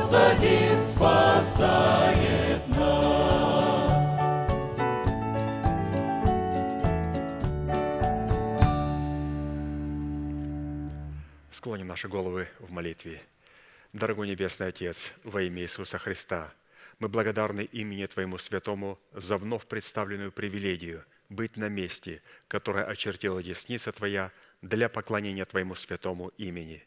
Христос один спасает нас. Склоним наши головы в молитве. Дорогой Небесный Отец, во имя Иисуса Христа, мы благодарны имени Твоему Святому за вновь представленную привилегию быть на месте, которое очертила десница Твоя для поклонения Твоему святому имени.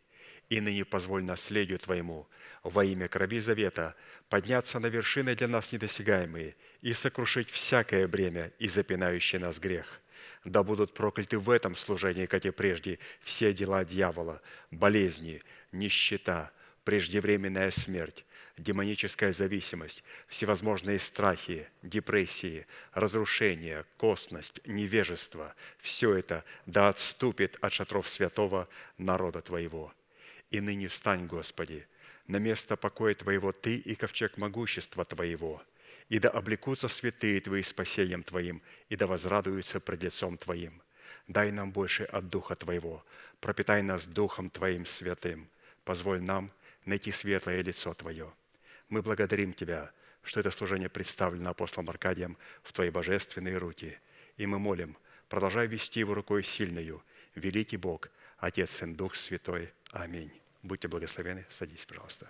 И ныне позволь наследию Твоему во имя крови завета подняться на вершины для нас недосягаемые и сокрушить всякое бремя и запинающий нас грех – да будут прокляты в этом служении, как и прежде, все дела дьявола, болезни, нищета, преждевременная смерть, демоническая зависимость, всевозможные страхи, депрессии, разрушения, косность, невежество – все это да отступит от шатров святого народа Твоего. И ныне встань, Господи, на место покоя Твоего Ты и ковчег могущества Твоего – и да облекутся святые Твои спасением Твоим, и да возрадуются пред лицом Твоим. Дай нам больше от Духа Твоего, пропитай нас Духом Твоим святым, позволь нам найти светлое лицо Твое. Мы благодарим Тебя, что это служение представлено апостолом Аркадием в Твои божественные руки. И мы молим, продолжай вести его рукой сильною, великий Бог, Отец, Сын, Дух Святой. Аминь. Будьте благословены. Садись, пожалуйста.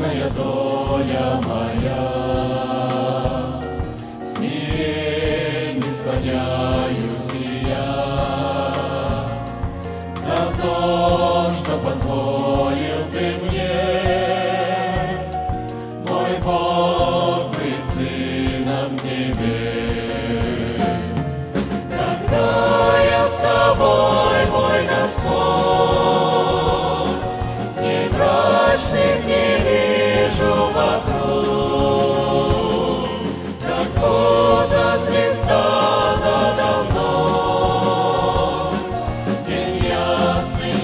несчастная доля моя. смирень не склоняюсь я за то, что позволил ты мне, мой Бог, быть сыном тебе. Когда я с тобой, мой Господь, Christ in не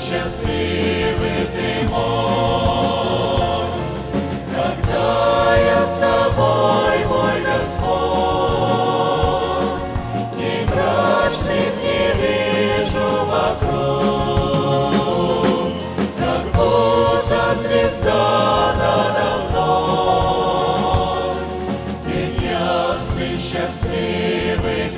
счастливый ты мой, когда я с тобой, мой Господь, и не вижу вокруг, как будто звезда надо. счастливы.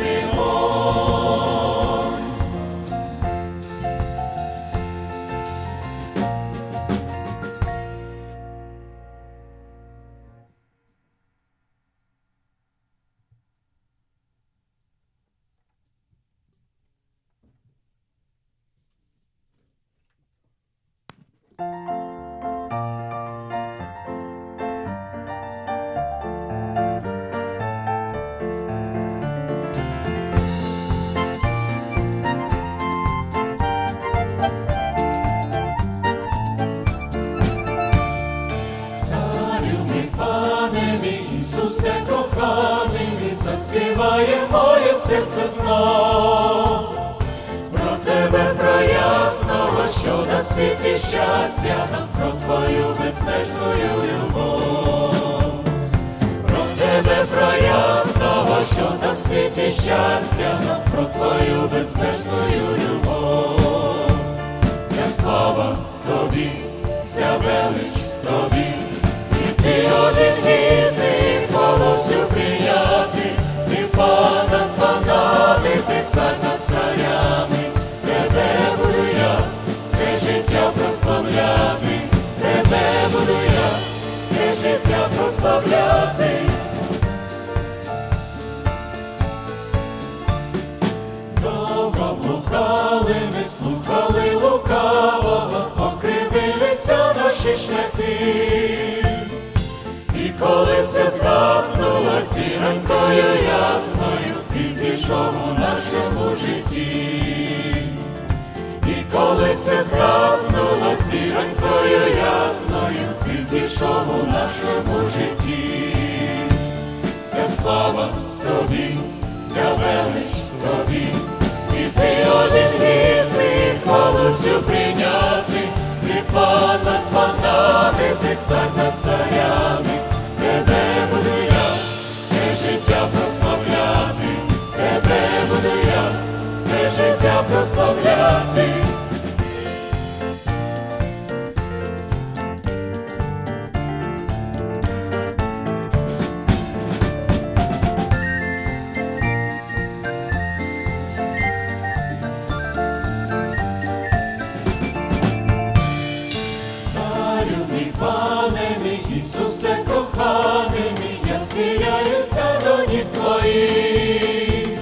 Ісусе коханий мій, я вселяюся до ніг твоїх,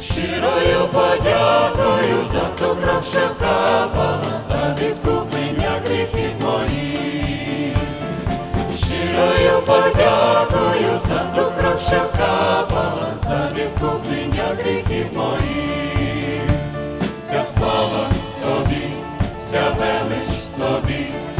щирою подякою, за ту кров, що капала, за відкуплення гріхів моїх, щирою подякою, за ту кров, що капала, за відкуплення гріхів моїх, вся слава тобі, вся велич тобі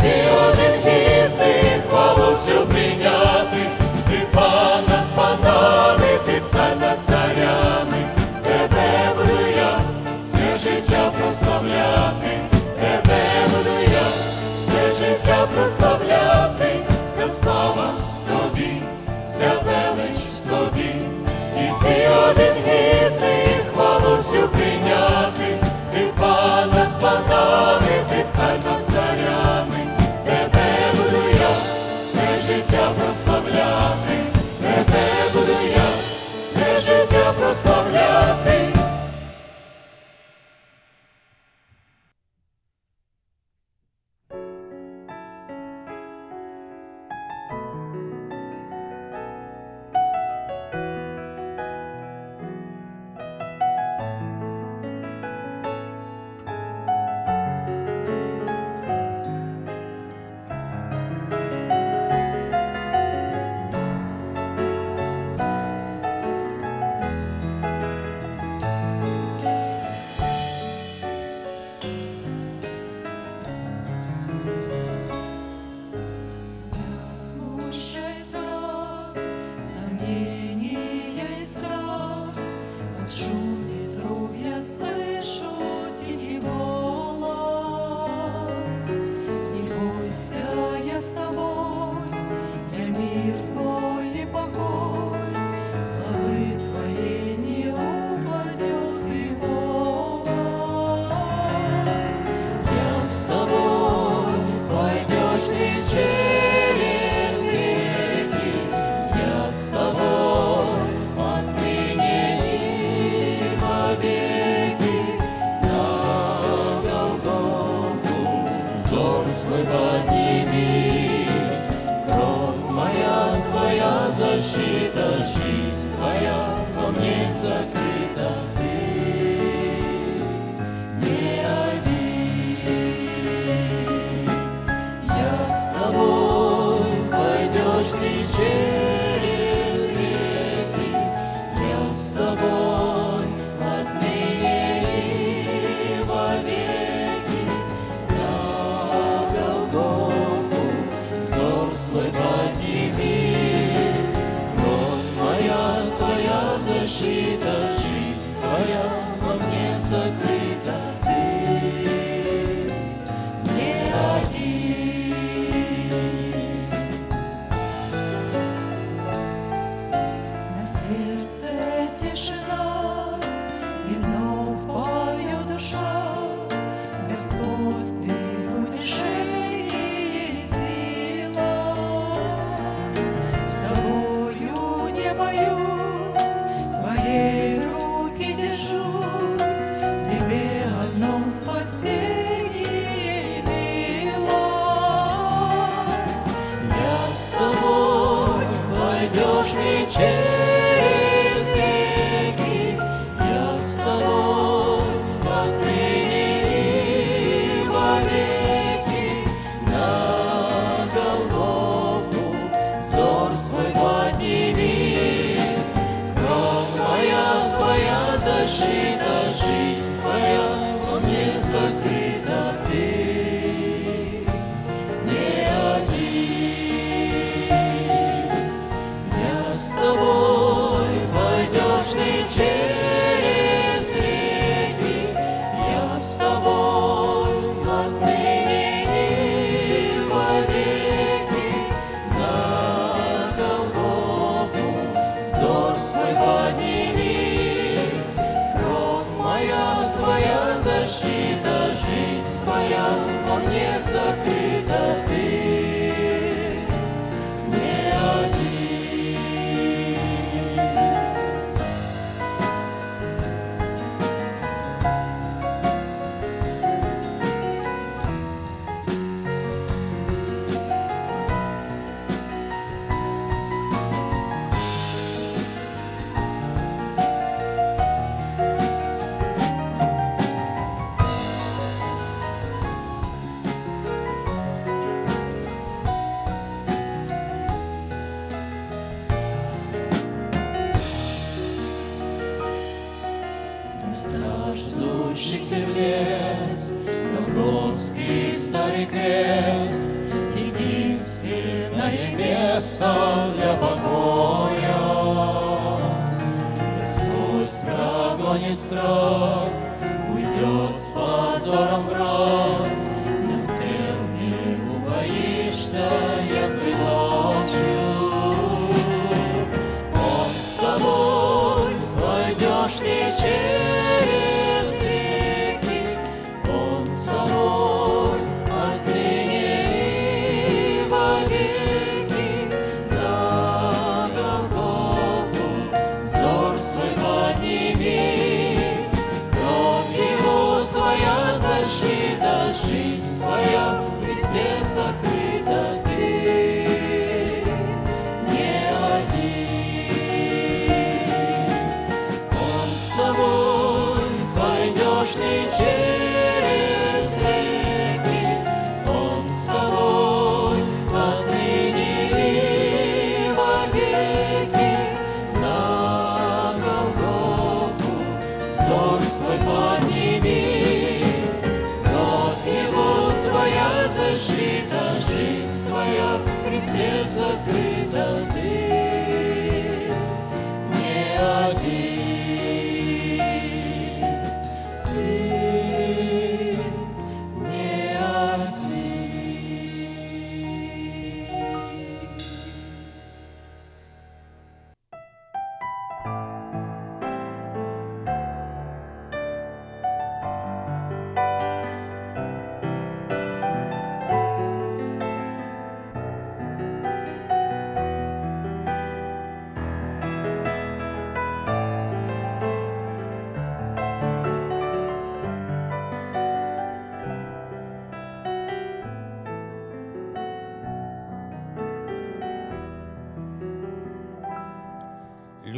ти один гідний, хвалу прийняти, ти пан над панами, ти цар над царями, тебе буду я, все життя прославляти, тебе буду все життя прославляти, вся слава тобі, вся велич тобі, і ти один гідний, хвалу прийняти, ти пан панами, ти цар над царями. життя прославляти, тебе буду я, все життя прославляти. sin.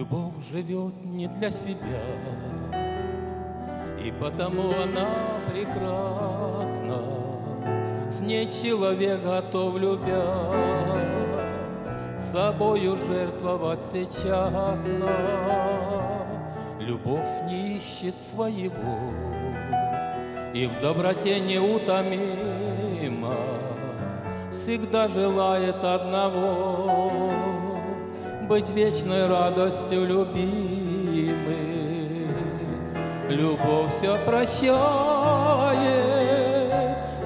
Любовь живет не для себя, И потому она прекрасна. С ней человек готов, любя, Собою жертвовать сейчас нам. Любовь не ищет своего, И в доброте неутомима, Всегда желает одного быть вечной радостью любимы, Любовь все прощает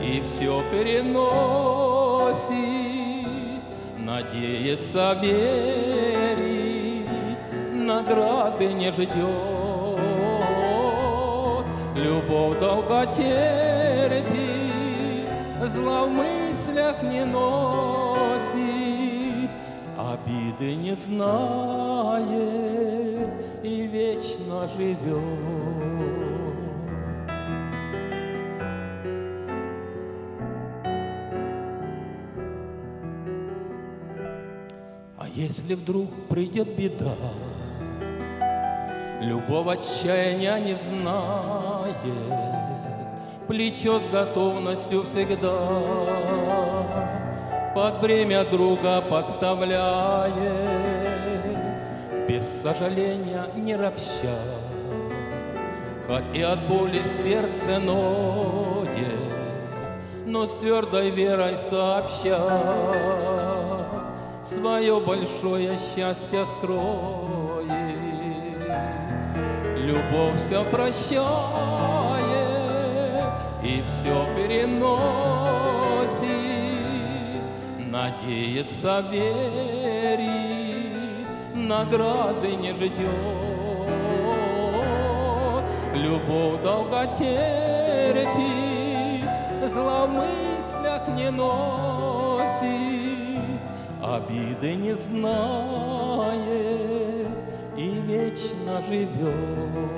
и все переносит, надеется верить, награды не ждет. Любовь долго терпит, зла в мыслях не носит обиды не знает и вечно живет. А если вдруг придет беда, любого отчаяния не знает, Плечо с готовностью всегда под бремя друга подставляет, Без сожаления не ропща, Хоть и от боли сердце ноет, Но с твердой верой сообща Свое большое счастье строит. Любовь все прощает и все переносит, Надеется, верит, награды не ждет. Любовь долго терпит, зла мыслях не носит, обиды не знает и вечно живет.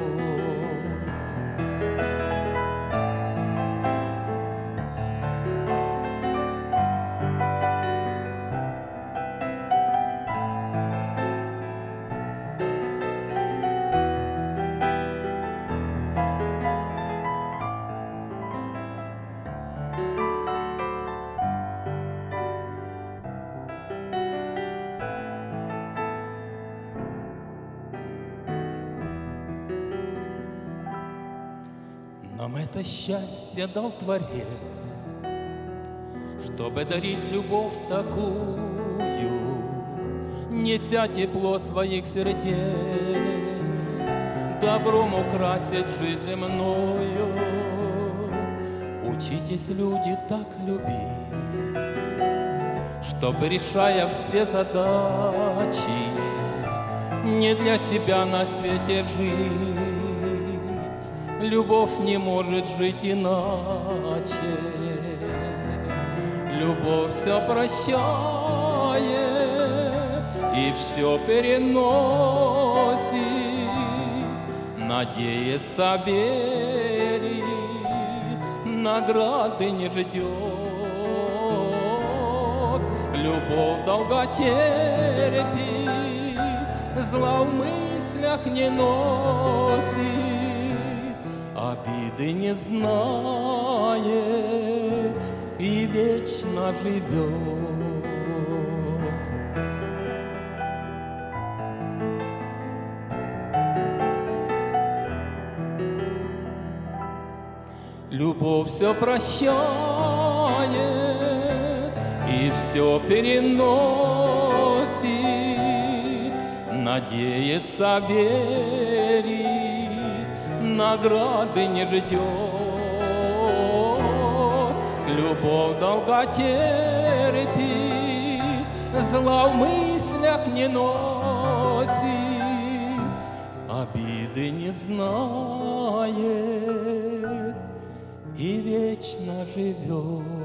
Счастье дал Творец, Чтобы дарить любовь такую, Неся тепло своих сердец, Добром украсить жизнь земную. Учитесь, люди, так любить, Чтобы, решая все задачи, Не для себя на свете жить, Любовь не может жить иначе. Любовь все прощает и все переносит, надеется, верит, награды не ждет. Любовь долго терпит, зла в мыслях не носит обиды не знает и вечно живет. Любовь все прощает и все переносит, надеется, верит, награды не ждет. Любовь долго терпит, зла в мыслях не носит, обиды не знает и вечно живет.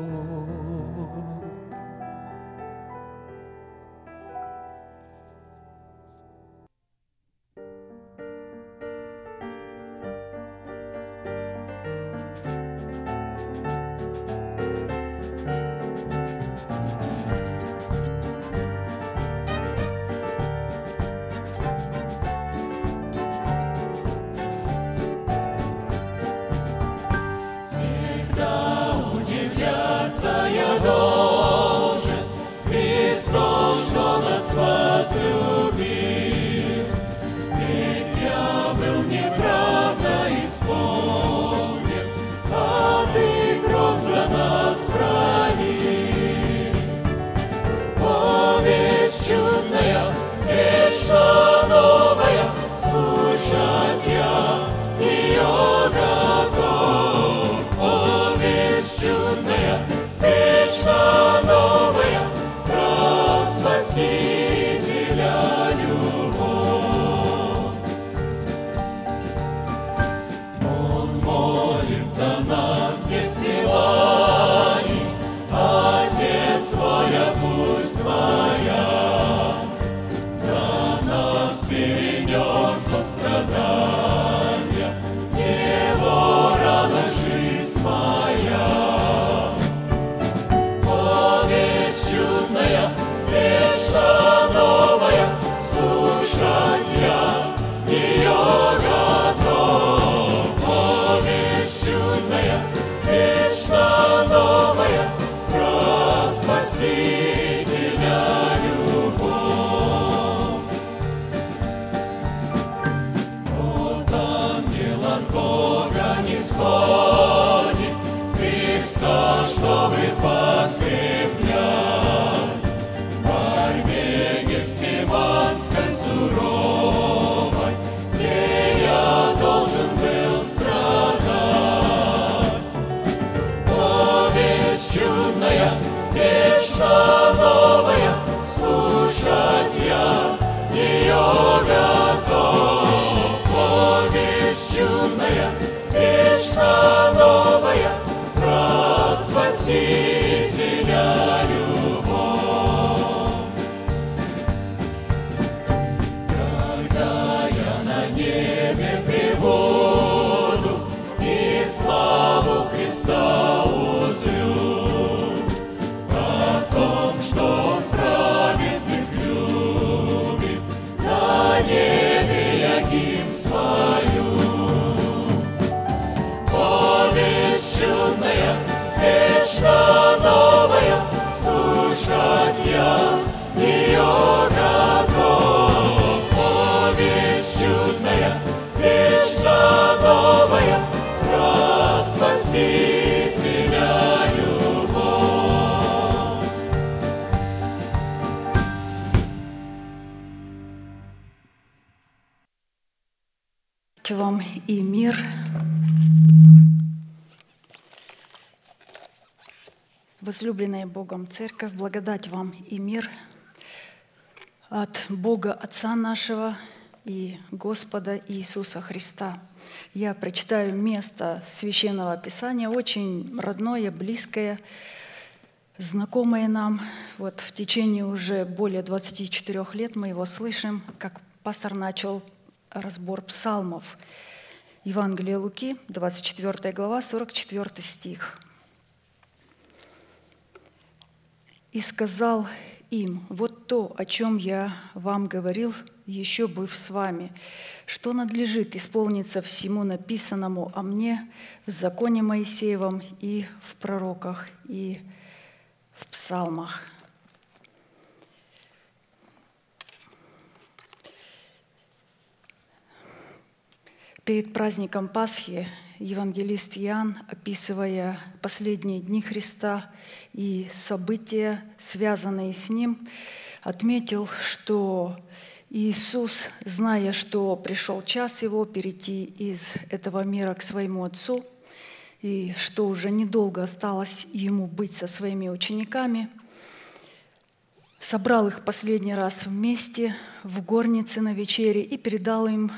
Возлюбленная Богом Церковь, благодать вам и мир от Бога Отца нашего и Господа Иисуса Христа. Я прочитаю место Священного Писания, очень родное, близкое, знакомое нам. Вот в течение уже более 24 лет мы его слышим, как пастор начал разбор псалмов. Евангелие Луки, 24 глава, 44 стих. «И сказал им, вот то, о чем я вам говорил, еще быв с вами, что надлежит исполниться всему написанному о мне в законе Моисеевом и в пророках, и в псалмах». Перед праздником Пасхи евангелист Иоанн, описывая последние дни Христа и события, связанные с Ним, отметил, что Иисус, зная, что пришел час Его перейти из этого мира к Своему Отцу, и что уже недолго осталось Ему быть со Своими учениками, собрал их последний раз вместе в горнице на вечере и передал им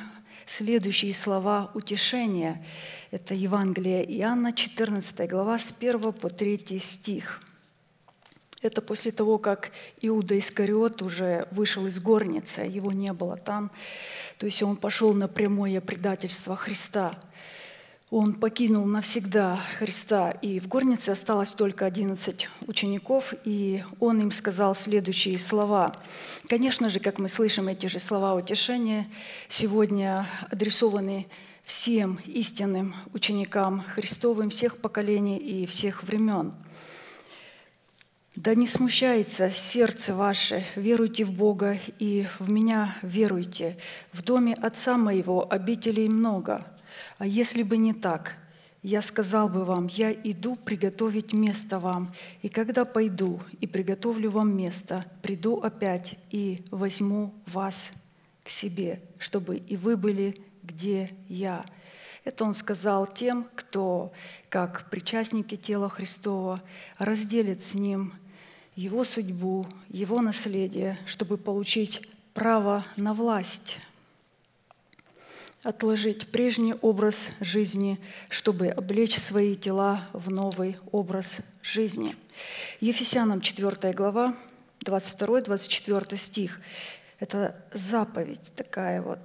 следующие слова утешения. Это Евангелие Иоанна, 14 глава, с 1 по 3 стих. Это после того, как Иуда Искариот уже вышел из горницы, его не было там. То есть он пошел на прямое предательство Христа. Он покинул навсегда Христа, и в горнице осталось только 11 учеников, и он им сказал следующие слова. Конечно же, как мы слышим, эти же слова утешения сегодня адресованы всем истинным ученикам Христовым всех поколений и всех времен. Да не смущается сердце ваше, веруйте в Бога и в меня веруйте. В доме Отца моего обителей много – а если бы не так, я сказал бы вам, я иду приготовить место вам, и когда пойду и приготовлю вам место, приду опять и возьму вас к себе, чтобы и вы были, где я. Это он сказал тем, кто, как причастники тела Христова, разделит с ним его судьбу, его наследие, чтобы получить право на власть отложить прежний образ жизни, чтобы облечь свои тела в новый образ жизни. Ефесянам 4 глава, 22-24 стих. Это заповедь такая вот.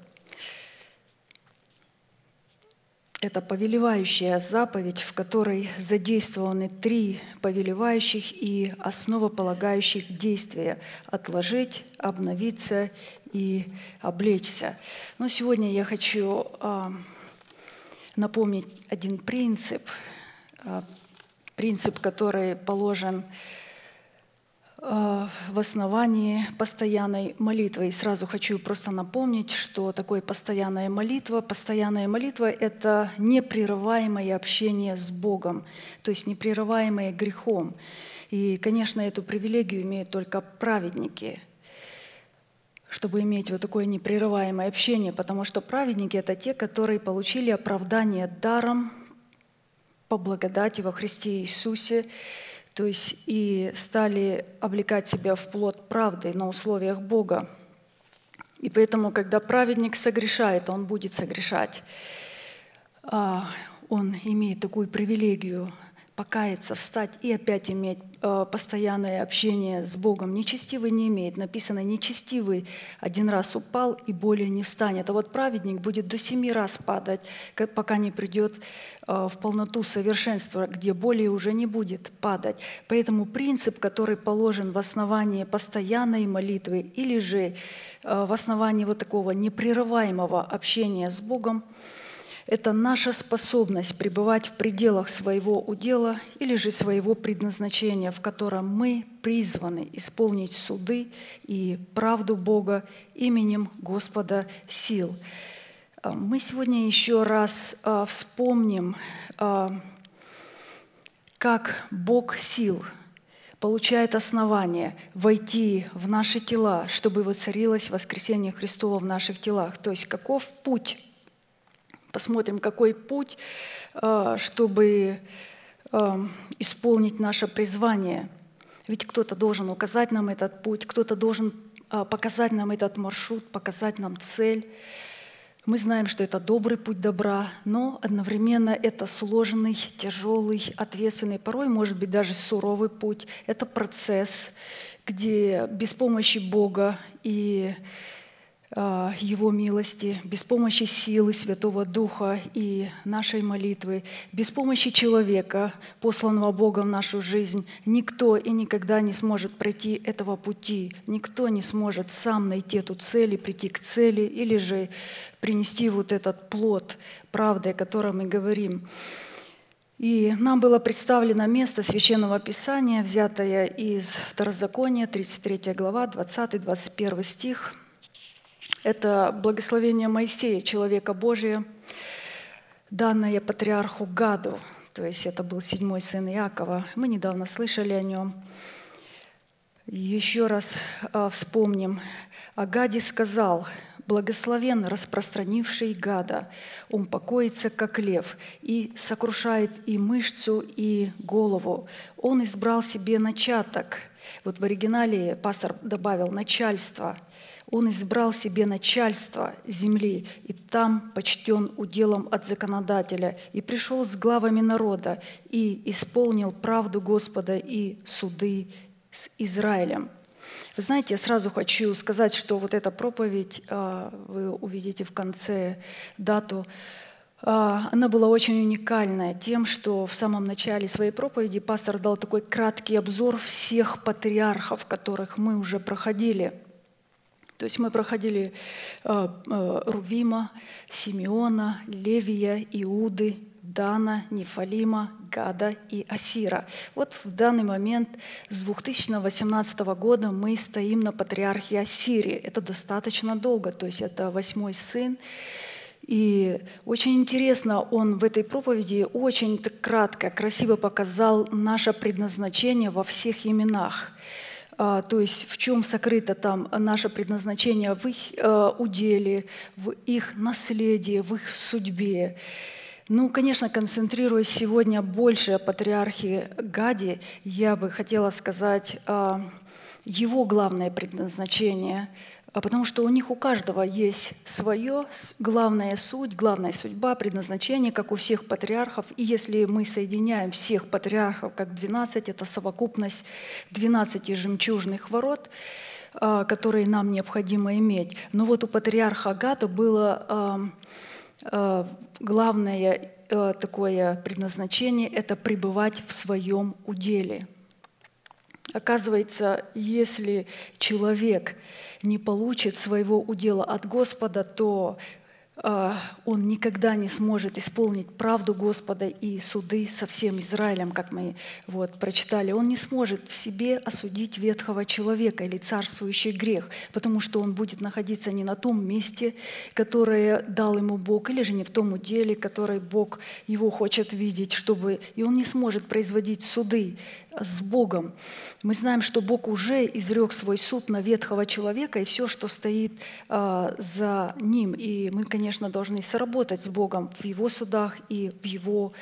Это повелевающая заповедь, в которой задействованы три повелевающих и основополагающих действия – отложить, обновиться и облечься. Но сегодня я хочу а, напомнить один принцип, а, принцип, который положен в основании постоянной молитвы. И сразу хочу просто напомнить, что такое постоянная молитва. Постоянная молитва – это непрерываемое общение с Богом, то есть непрерываемое грехом. И, конечно, эту привилегию имеют только праведники, чтобы иметь вот такое непрерываемое общение, потому что праведники – это те, которые получили оправдание даром по благодати во Христе Иисусе, то есть и стали облекать себя в плод правды на условиях Бога. И поэтому, когда праведник согрешает, он будет согрешать. А, он имеет такую привилегию покаяться, встать и опять иметь постоянное общение с Богом. Нечестивый не имеет. Написано, нечестивый один раз упал и более не встанет. А вот праведник будет до семи раз падать, пока не придет э, в полноту совершенства, где более уже не будет падать. Поэтому принцип, который положен в основании постоянной молитвы или же э, в основании вот такого непрерываемого общения с Богом – это наша способность пребывать в пределах своего удела или же своего предназначения, в котором мы призваны исполнить суды и правду Бога именем Господа сил. А, мы сегодня еще раз а, вспомним, а, как Бог сил получает основание войти в наши тела, чтобы воцарилось воскресение Христова в наших телах. То есть каков путь Посмотрим, какой путь, э, чтобы э, исполнить наше призвание. Ведь кто-то должен указать нам этот путь, кто-то должен э, показать нам этот маршрут, показать нам цель. Мы знаем, что это добрый путь добра, но одновременно это сложный, тяжелый, ответственный, порой, может быть, даже суровый путь. Это процесс, где без помощи Бога и его милости, без помощи силы Святого Духа и нашей молитвы, без помощи человека, посланного Богом в нашу жизнь, никто и никогда не сможет пройти этого пути. Никто не сможет сам найти эту цель и прийти к цели, или же принести вот этот плод правды, о котором мы говорим. И нам было представлено место Священного Писания, взятое из Второзакония, 33 глава, 20-21 стих – это благословение Моисея, человека Божия, данное патриарху Гаду. То есть это был седьмой сын Иакова. Мы недавно слышали о нем. Еще раз а, вспомним. О Гаде сказал, благословен распространивший гада. Он покоится, как лев, и сокрушает и мышцу, и голову. Он избрал себе начаток. Вот в оригинале пастор добавил начальство – он избрал себе начальство земли, и там почтен уделом от законодателя, и пришел с главами народа, и исполнил правду Господа и суды с Израилем. Вы знаете, я сразу хочу сказать, что вот эта проповедь, а, вы увидите в конце дату, а, она была очень уникальная тем, что в самом начале своей проповеди пастор дал такой краткий обзор всех патриархов, которых мы уже проходили – то есть мы проходили э, э, Рувима, Симеона, Левия, Иуды, Дана, Нефалима, Гада и Асира. Вот в данный момент с 2018 года мы стоим на патриархе Ассирии. Это достаточно долго, то есть это восьмой сын. И очень интересно, он в этой проповеди очень кратко, красиво показал наше предназначение во всех именах. А, то есть в чем сокрыто там наше предназначение в их э, уделе, в их наследии, в их судьбе. Ну, конечно, концентрируясь сегодня больше о патриархе Гаде, я бы хотела сказать его главное предназначение – а потому что у них у каждого есть свое, главная суть, главная судьба, предназначение, как у всех патриархов. И если мы соединяем всех патриархов как 12, это совокупность 12 жемчужных ворот, а, которые нам необходимо иметь. Но вот у патриарха Агата было а, а, главное такое предназначение – это пребывать в своем уделе. Оказывается, если человек не получит своего удела от Господа, то а, он никогда не сможет исполнить правду Господа и суды со всем Израилем, как мы вот прочитали. Он не сможет в себе осудить ветхого человека или царствующий грех, потому что он будет находиться не на том месте, которое дал ему Бог, или же не в том уделе, который Бог его хочет видеть, чтобы... И он не сможет производить суды с Богом. Мы знаем, что Бог уже изрек свой суд на ветхого человека и все, что стоит а, за ним. И мы, конечно, должны сработать с Богом в Его судах и в Его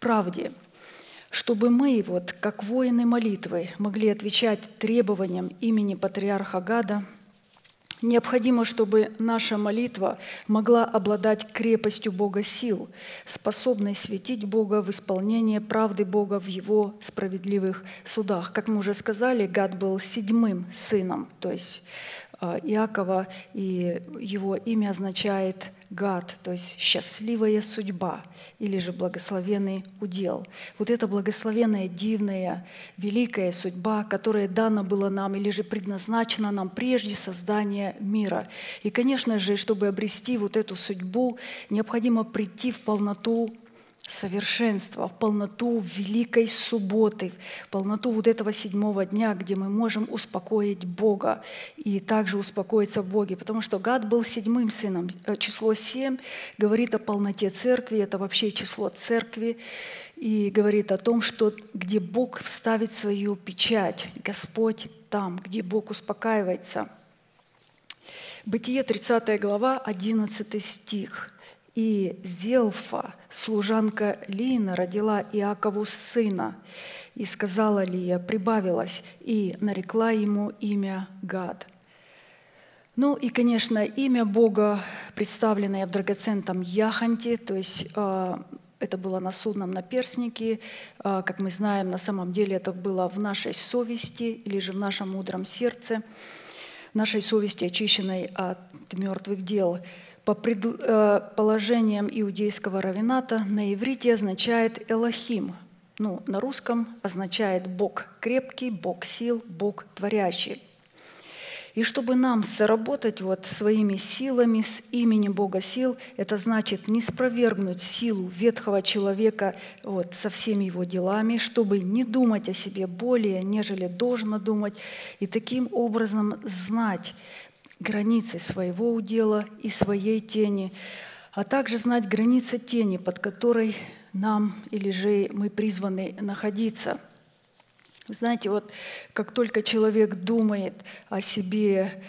правде чтобы мы, вот, как воины молитвы, могли отвечать требованиям имени патриарха Гада – Необходимо, чтобы наша молитва могла обладать крепостью Бога сил, способной светить Бога в исполнении правды Бога в Его справедливых судах. Как мы уже сказали, Гад был седьмым сыном, то есть Иакова, и его имя означает «гад», то есть «счастливая судьба» или же «благословенный удел». Вот эта благословенная, дивная, великая судьба, которая дана была нам или же предназначена нам прежде создания мира. И, конечно же, чтобы обрести вот эту судьбу, необходимо прийти в полноту совершенства, в полноту великой субботы, в полноту вот этого седьмого дня, где мы можем успокоить Бога и также успокоиться в Боге. Потому что Гад был седьмым сыном. Э, число семь говорит о полноте церкви, это вообще число церкви, и говорит о том, что где Бог вставит свою печать, Господь там, где Бог успокаивается. Бытие 30 глава, 11 стих – и Зелфа, служанка Лина, родила Иакову сына. И сказала Лия, прибавилась, и нарекла ему имя Гад. Ну и, конечно, имя Бога, представленное в драгоценном яхонте, то есть э, это было на судном наперснике, э, как мы знаем, на самом деле это было в нашей совести или же в нашем мудром сердце, нашей совести, очищенной от мертвых дел – по предположениям э, иудейского равината на иврите означает «элохим», ну, на русском означает «бог крепкий», «бог сил», «бог творящий». И чтобы нам соработать вот своими силами с именем Бога сил, это значит не спровергнуть силу ветхого человека вот, со всеми его делами, чтобы не думать о себе более, нежели должно думать, и таким образом знать, границы своего удела и своей тени, а также знать границы тени, под которой нам или же мы призваны находиться. знаете, вот как только человек думает о себе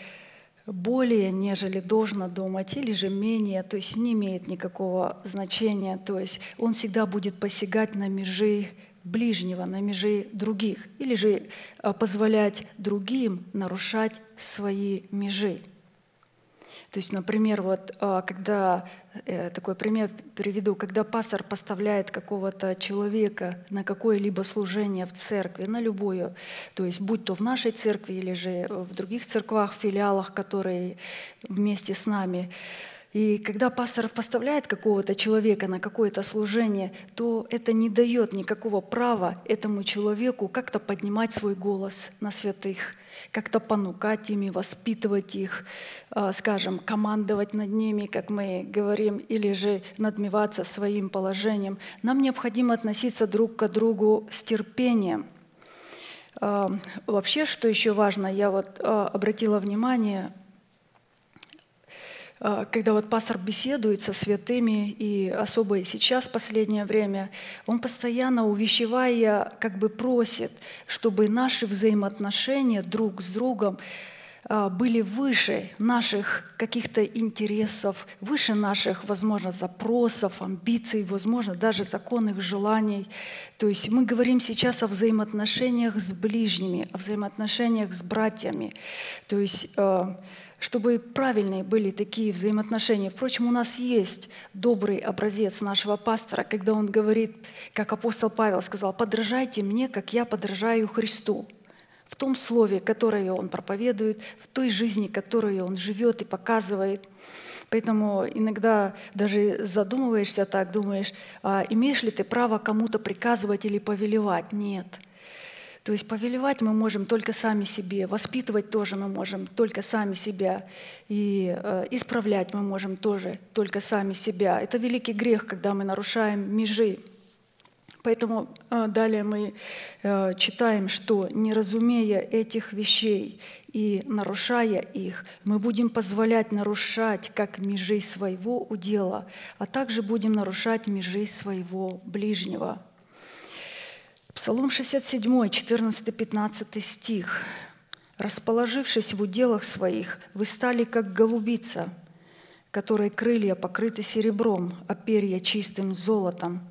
более, нежели должно думать, или же менее, то есть не имеет никакого значения, то есть он всегда будет посягать на межи ближнего, на межи других, или же а, позволять другим нарушать свои межи. То есть, например, вот а, когда, э, такой пример приведу, когда пастор поставляет какого-то человека на какое-либо служение в церкви, на любую, то есть будь то в нашей церкви или же в других церквах, филиалах, которые вместе с нами, и когда пастор поставляет какого-то человека на какое-то служение, то это не дает никакого права этому человеку как-то поднимать свой голос на святых, как-то понукать ими, воспитывать их, а, скажем, командовать над ними, как мы говорим, или же надмеваться своим положением. Нам необходимо относиться друг к другу с терпением – а, Вообще, что еще важно, я вот а, обратила внимание, когда вот пастор беседует со святыми, и особо и сейчас, последнее время, он постоянно увещевая, как бы просит, чтобы наши взаимоотношения друг с другом а, были выше наших каких-то интересов, выше наших, возможно, запросов, амбиций, возможно, даже законных желаний. То есть мы говорим сейчас о взаимоотношениях с ближними, о взаимоотношениях с братьями. То есть а, чтобы правильные были такие взаимоотношения. Впрочем, у нас есть добрый образец нашего пастора, когда он говорит, как апостол Павел сказал, «Подражайте мне, как я подражаю Христу» в том слове, которое он проповедует, в той жизни, которую он живет и показывает. Поэтому иногда даже задумываешься так, думаешь, а имеешь ли ты право кому-то приказывать или повелевать? Нет. То есть повелевать мы можем только сами себе, воспитывать тоже мы можем только сами себя, и э, исправлять мы можем тоже только сами себя. Это великий грех, когда мы нарушаем межи. Поэтому э, далее мы э, читаем, что не разумея этих вещей и нарушая их, мы будем позволять нарушать как межи своего удела, а также будем нарушать межи своего ближнего. Псалом 67, 14-15 стих. «Расположившись в уделах своих, вы стали как голубица, которой крылья покрыты серебром, а перья чистым золотом.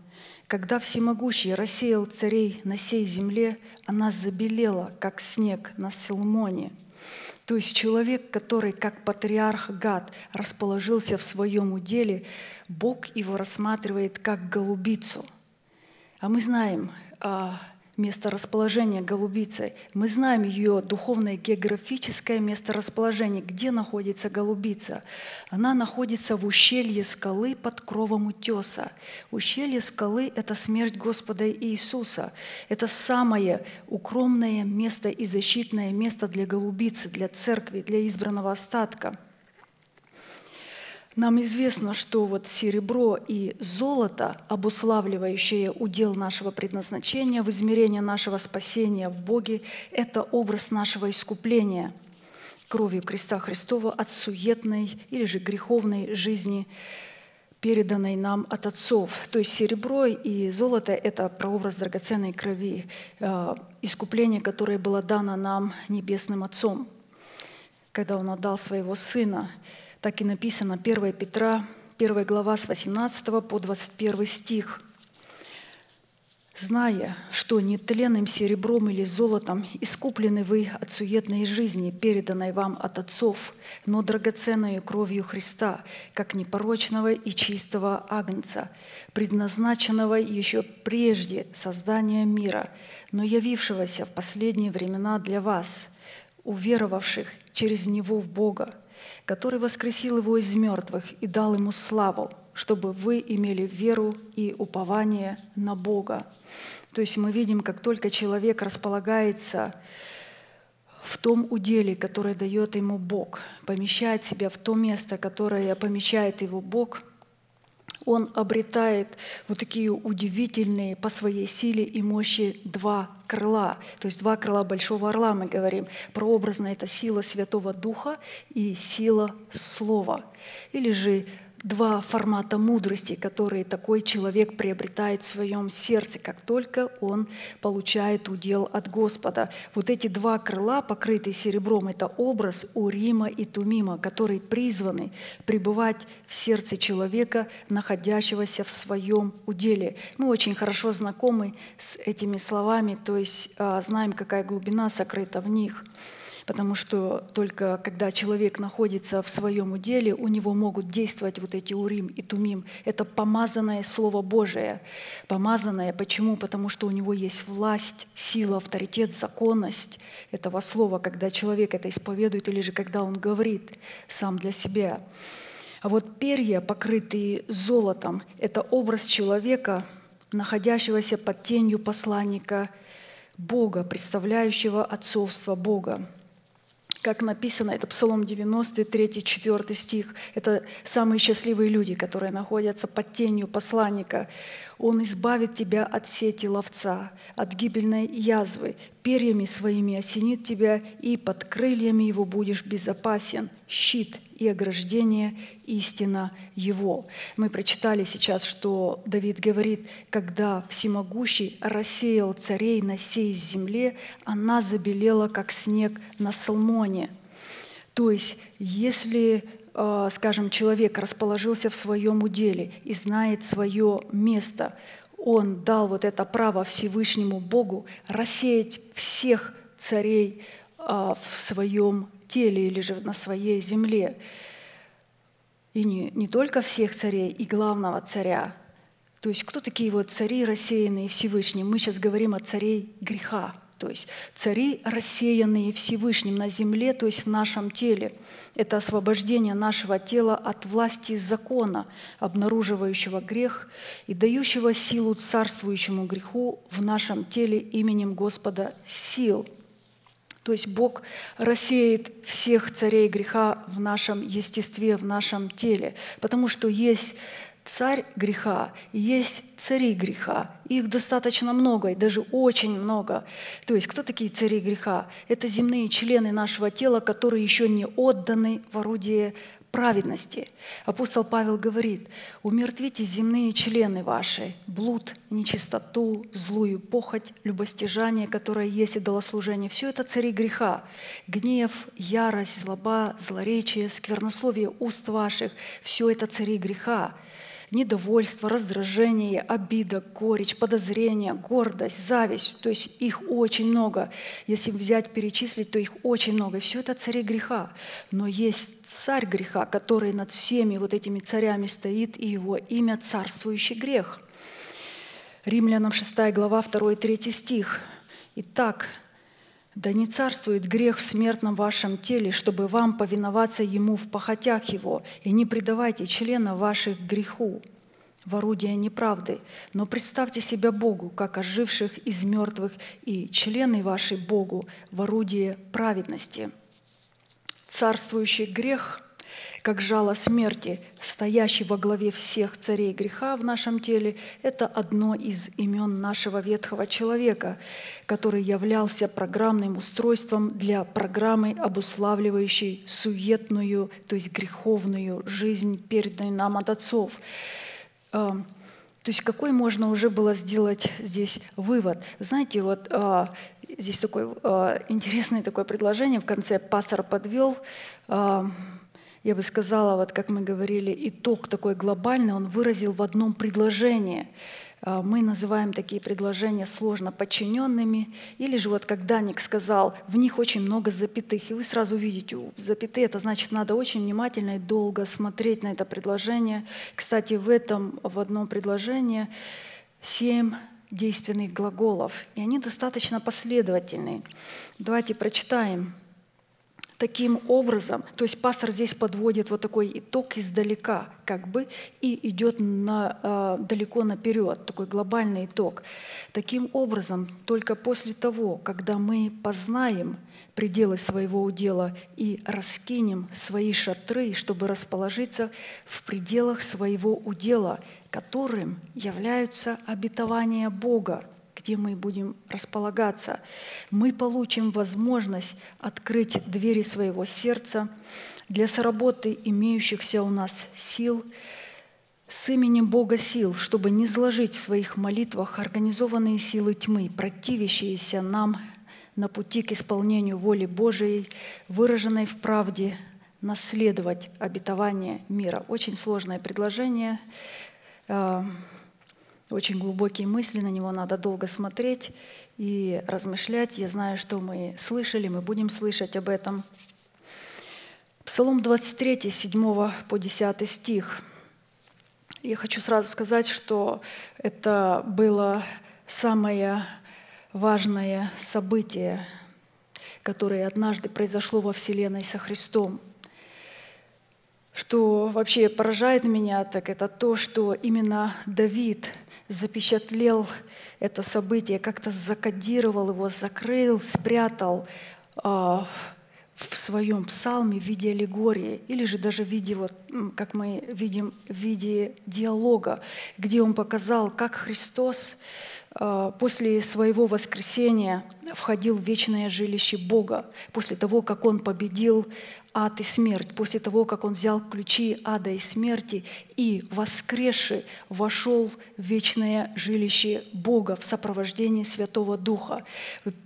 Когда всемогущий рассеял царей на сей земле, она забелела, как снег на Силмоне». То есть человек, который как патриарх Гад расположился в своем уделе, Бог его рассматривает как голубицу. А мы знаем, месторасположение голубицы. Мы знаем ее духовное географическое месторасположение. Где находится голубица? Она находится в ущелье скалы под кровом утеса. Ущелье скалы – это смерть Господа Иисуса. Это самое укромное место и защитное место для голубицы, для церкви, для избранного остатка – нам известно, что вот серебро и золото, обуславливающие удел нашего предназначения в измерение нашего спасения в Боге, это образ нашего искупления кровью креста Христова от суетной или же греховной жизни, переданной нам от отцов. То есть серебро и золото – это прообраз драгоценной крови, э, искупление, которое было дано нам Небесным Отцом, когда Он отдал Своего Сына – так и написано 1 Петра, 1 глава с 18 по 21 стих. «Зная, что нетленным серебром или золотом искуплены вы от суетной жизни, переданной вам от отцов, но драгоценной кровью Христа, как непорочного и чистого агнца, предназначенного еще прежде создания мира, но явившегося в последние времена для вас, уверовавших через Него в Бога, который воскресил его из мертвых и дал ему славу, чтобы вы имели веру и упование на Бога. То есть мы видим, как только человек располагается в том уделе, которое дает ему Бог, помещает себя в то место, которое помещает его Бог – он обретает вот такие удивительные по своей силе и мощи два крыла. То есть два крыла большого орла мы говорим. Прообразно это сила Святого Духа и сила Слова. Или же два формата мудрости, которые такой человек приобретает в своем сердце, как только он получает удел от Господа. Вот эти два крыла, покрытые серебром, это образ Урима и Тумима, которые призваны пребывать в сердце человека, находящегося в своем уделе. Мы очень хорошо знакомы с этими словами, то есть а, знаем, какая глубина сокрыта в них потому что только когда человек находится в своем уделе, у него могут действовать вот эти урим и тумим. Это помазанное Слово Божие. Помазанное почему? Потому что у него есть власть, сила, авторитет, законность этого слова, когда человек это исповедует или же когда он говорит сам для себя. А вот перья, покрытые золотом, это образ человека, находящегося под тенью посланника Бога, представляющего отцовство Бога как написано, это Псалом 93, 4 стих. Это самые счастливые люди, которые находятся под тенью посланника. Он избавит тебя от сети ловца, от гибельной язвы, перьями своими осенит тебя, и под крыльями его будешь безопасен. Щит и ограждение – истина его. Мы прочитали сейчас, что Давид говорит, когда всемогущий рассеял царей на сей земле, она забелела, как снег на Салмоне. То есть, если э, скажем, человек расположился в своем уделе и знает свое место, он дал вот это право Всевышнему Богу рассеять всех царей в своем теле или же на своей земле. И не, не только всех царей, и главного царя. То есть кто такие вот цари рассеянные Всевышним? Мы сейчас говорим о царей греха, то есть цари, рассеянные Всевышним на земле, то есть в нашем теле. Это освобождение нашего тела от власти закона, обнаруживающего грех и дающего силу царствующему греху в нашем теле именем Господа сил. То есть Бог рассеет всех царей греха в нашем естестве, в нашем теле, потому что есть царь греха, есть цари греха. Их достаточно много, и даже очень много. То есть кто такие цари греха? Это земные члены нашего тела, которые еще не отданы в орудие праведности. Апостол Павел говорит, умертвите земные члены ваши, блуд, нечистоту, злую похоть, любостяжание, которое есть и долослужение. Все это цари греха. Гнев, ярость, злоба, злоречие, сквернословие уст ваших – все это цари греха недовольство, раздражение, обида, горечь, подозрение, гордость, зависть. То есть их очень много. Если взять, перечислить, то их очень много. И все это цари греха. Но есть царь греха, который над всеми вот этими царями стоит, и его имя – царствующий грех. Римлянам 6 глава, 2 и 3 стих. Итак, да не царствует грех в смертном вашем теле, чтобы вам повиноваться ему в похотях его, и не предавайте члена ваших греху в орудие неправды, но представьте себя Богу, как оживших из мертвых, и члены ваши Богу в орудие праведности. Царствующий грех – как жало смерти, стоящий во главе всех царей греха в нашем теле, это одно из имен нашего ветхого человека, который являлся программным устройством для программы, обуславливающей суетную, то есть греховную жизнь, переданную нам от отцов. А, то есть какой можно уже было сделать здесь вывод? Знаете, вот а, здесь такое а, интересное такое предложение в конце пастор подвел я бы сказала, вот как мы говорили, итог такой глобальный, он выразил в одном предложении. А, мы называем такие предложения сложно подчиненными, или же вот как Даник сказал, в них очень много запятых, и вы сразу видите, запятые, это значит, надо очень внимательно и долго смотреть на это предложение. Кстати, в этом, в одном предложении семь действенных глаголов, и они достаточно последовательные. Давайте прочитаем Таким образом, то есть пастор здесь подводит вот такой итог издалека, как бы, и идет на, э, далеко наперед, такой глобальный итог. Таким образом, только после того, когда мы познаем пределы своего удела и раскинем свои шатры, чтобы расположиться в пределах своего удела, которым являются обетования Бога – где мы будем располагаться, мы получим возможность открыть двери своего сердца для соработы имеющихся у нас сил с именем Бога сил, чтобы не сложить в своих молитвах организованные силы тьмы, противящиеся нам на пути к исполнению воли Божией, выраженной в правде, наследовать обетование мира. Очень сложное предложение. Очень глубокие мысли, на него надо долго смотреть и размышлять. Я знаю, что мы слышали, мы будем слышать об этом. Псалом 23, 7 по 10 стих. Я хочу сразу сказать, что это было самое важное событие, которое однажды произошло во Вселенной со Христом. Что вообще поражает меня, так это то, что именно Давид – запечатлел это событие, как-то закодировал его, закрыл, спрятал а, в своем псалме в виде аллегории или же даже в виде, вот, как мы видим, в виде диалога, где он показал, как Христос а, после своего воскресения входил в вечное жилище Бога, после того, как Он победил ад и смерть, после того, как Он взял ключи ада и смерти и, воскресший, вошел в вечное жилище Бога в сопровождении Святого Духа.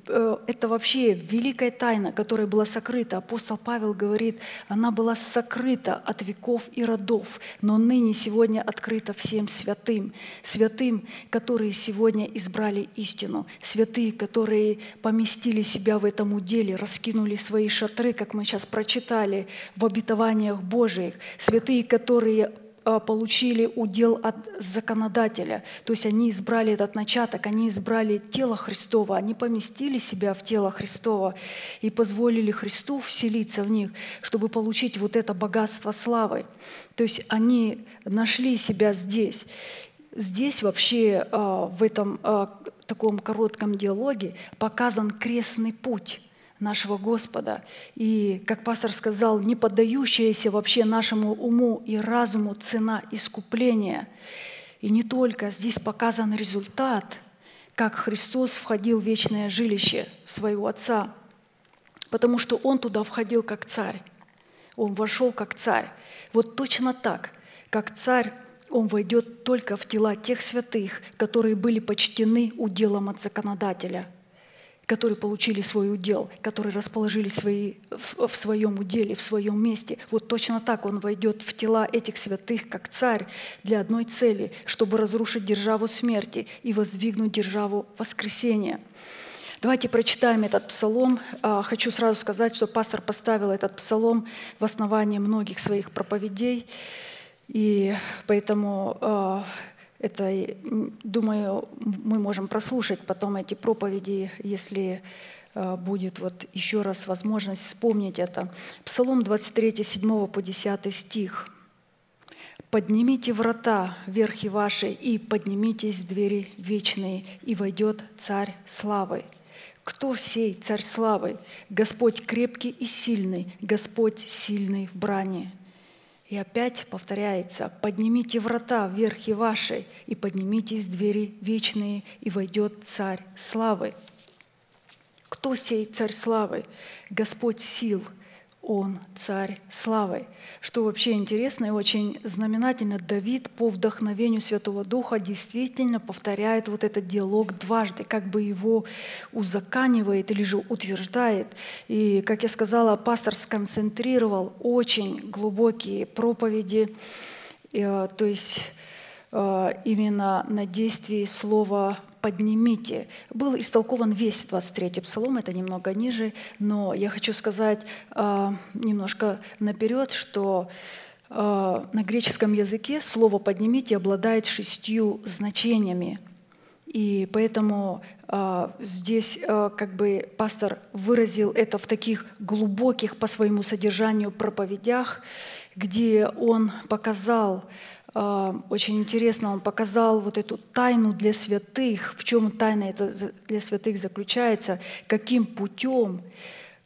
Э, это вообще великая тайна, которая была сокрыта. Апостол Павел говорит, она была сокрыта от веков и родов, но ныне сегодня открыта всем святым. Святым, которые сегодня избрали истину. Святые, которые поместили себя в этом уделе, раскинули свои шатры, как мы сейчас прочитали, в обетованиях Божиих. Святые, которые а, получили удел от законодателя. То есть они избрали этот начаток, они избрали тело Христово, они поместили себя в тело Христово и позволили Христу вселиться в них, чтобы получить вот это богатство славы. То есть они нашли себя здесь. Здесь вообще а, в этом а, таком коротком диалоге показан крестный путь нашего Господа. И, как пастор сказал, не поддающаяся вообще нашему уму и разуму цена искупления. И не только, здесь показан результат, как Христос входил в вечное жилище своего Отца, потому что Он туда входил как царь. Он вошел как царь. Вот точно так, как царь, он войдет только в тела тех святых, которые были почтены уделом от законодателя – которые получили свой удел, которые расположились свои, в, в своем уделе, в своем месте. Вот точно так он войдет в тела этих святых, как царь, для одной цели, чтобы разрушить державу смерти и воздвигнуть державу воскресения. Давайте прочитаем этот псалом. А, хочу сразу сказать, что пастор поставил этот псалом в основании многих своих проповедей. И поэтому а, это, думаю, мы можем прослушать потом эти проповеди, если э, будет вот еще раз возможность вспомнить это. Псалом 23, 7 по 10 стих. «Поднимите врата верхи ваши, и поднимитесь двери вечные, и войдет Царь славы». Кто сей Царь славы? Господь крепкий и сильный, Господь сильный в брани. И опять повторяется, поднимите врата верхи ваши, и поднимитесь двери вечные, и войдет Царь славы. Кто сей Царь славы? Господь сил – он царь славы. Что вообще интересно и очень знаменательно, Давид по вдохновению Святого Духа действительно повторяет вот этот диалог дважды, как бы его узаканивает или же утверждает. И, как я сказала, пастор сконцентрировал очень глубокие проповеди, э, то есть именно на действии слова поднимите. Был истолкован весь 23-й псалом, это немного ниже, но я хочу сказать э, немножко наперед, что э, на греческом языке слово «поднимите» обладает шестью значениями. И поэтому э, здесь э, как бы пастор выразил это в таких глубоких по своему содержанию проповедях, где он показал, очень интересно, он показал вот эту тайну для святых, в чем тайна это для святых заключается, каким путем,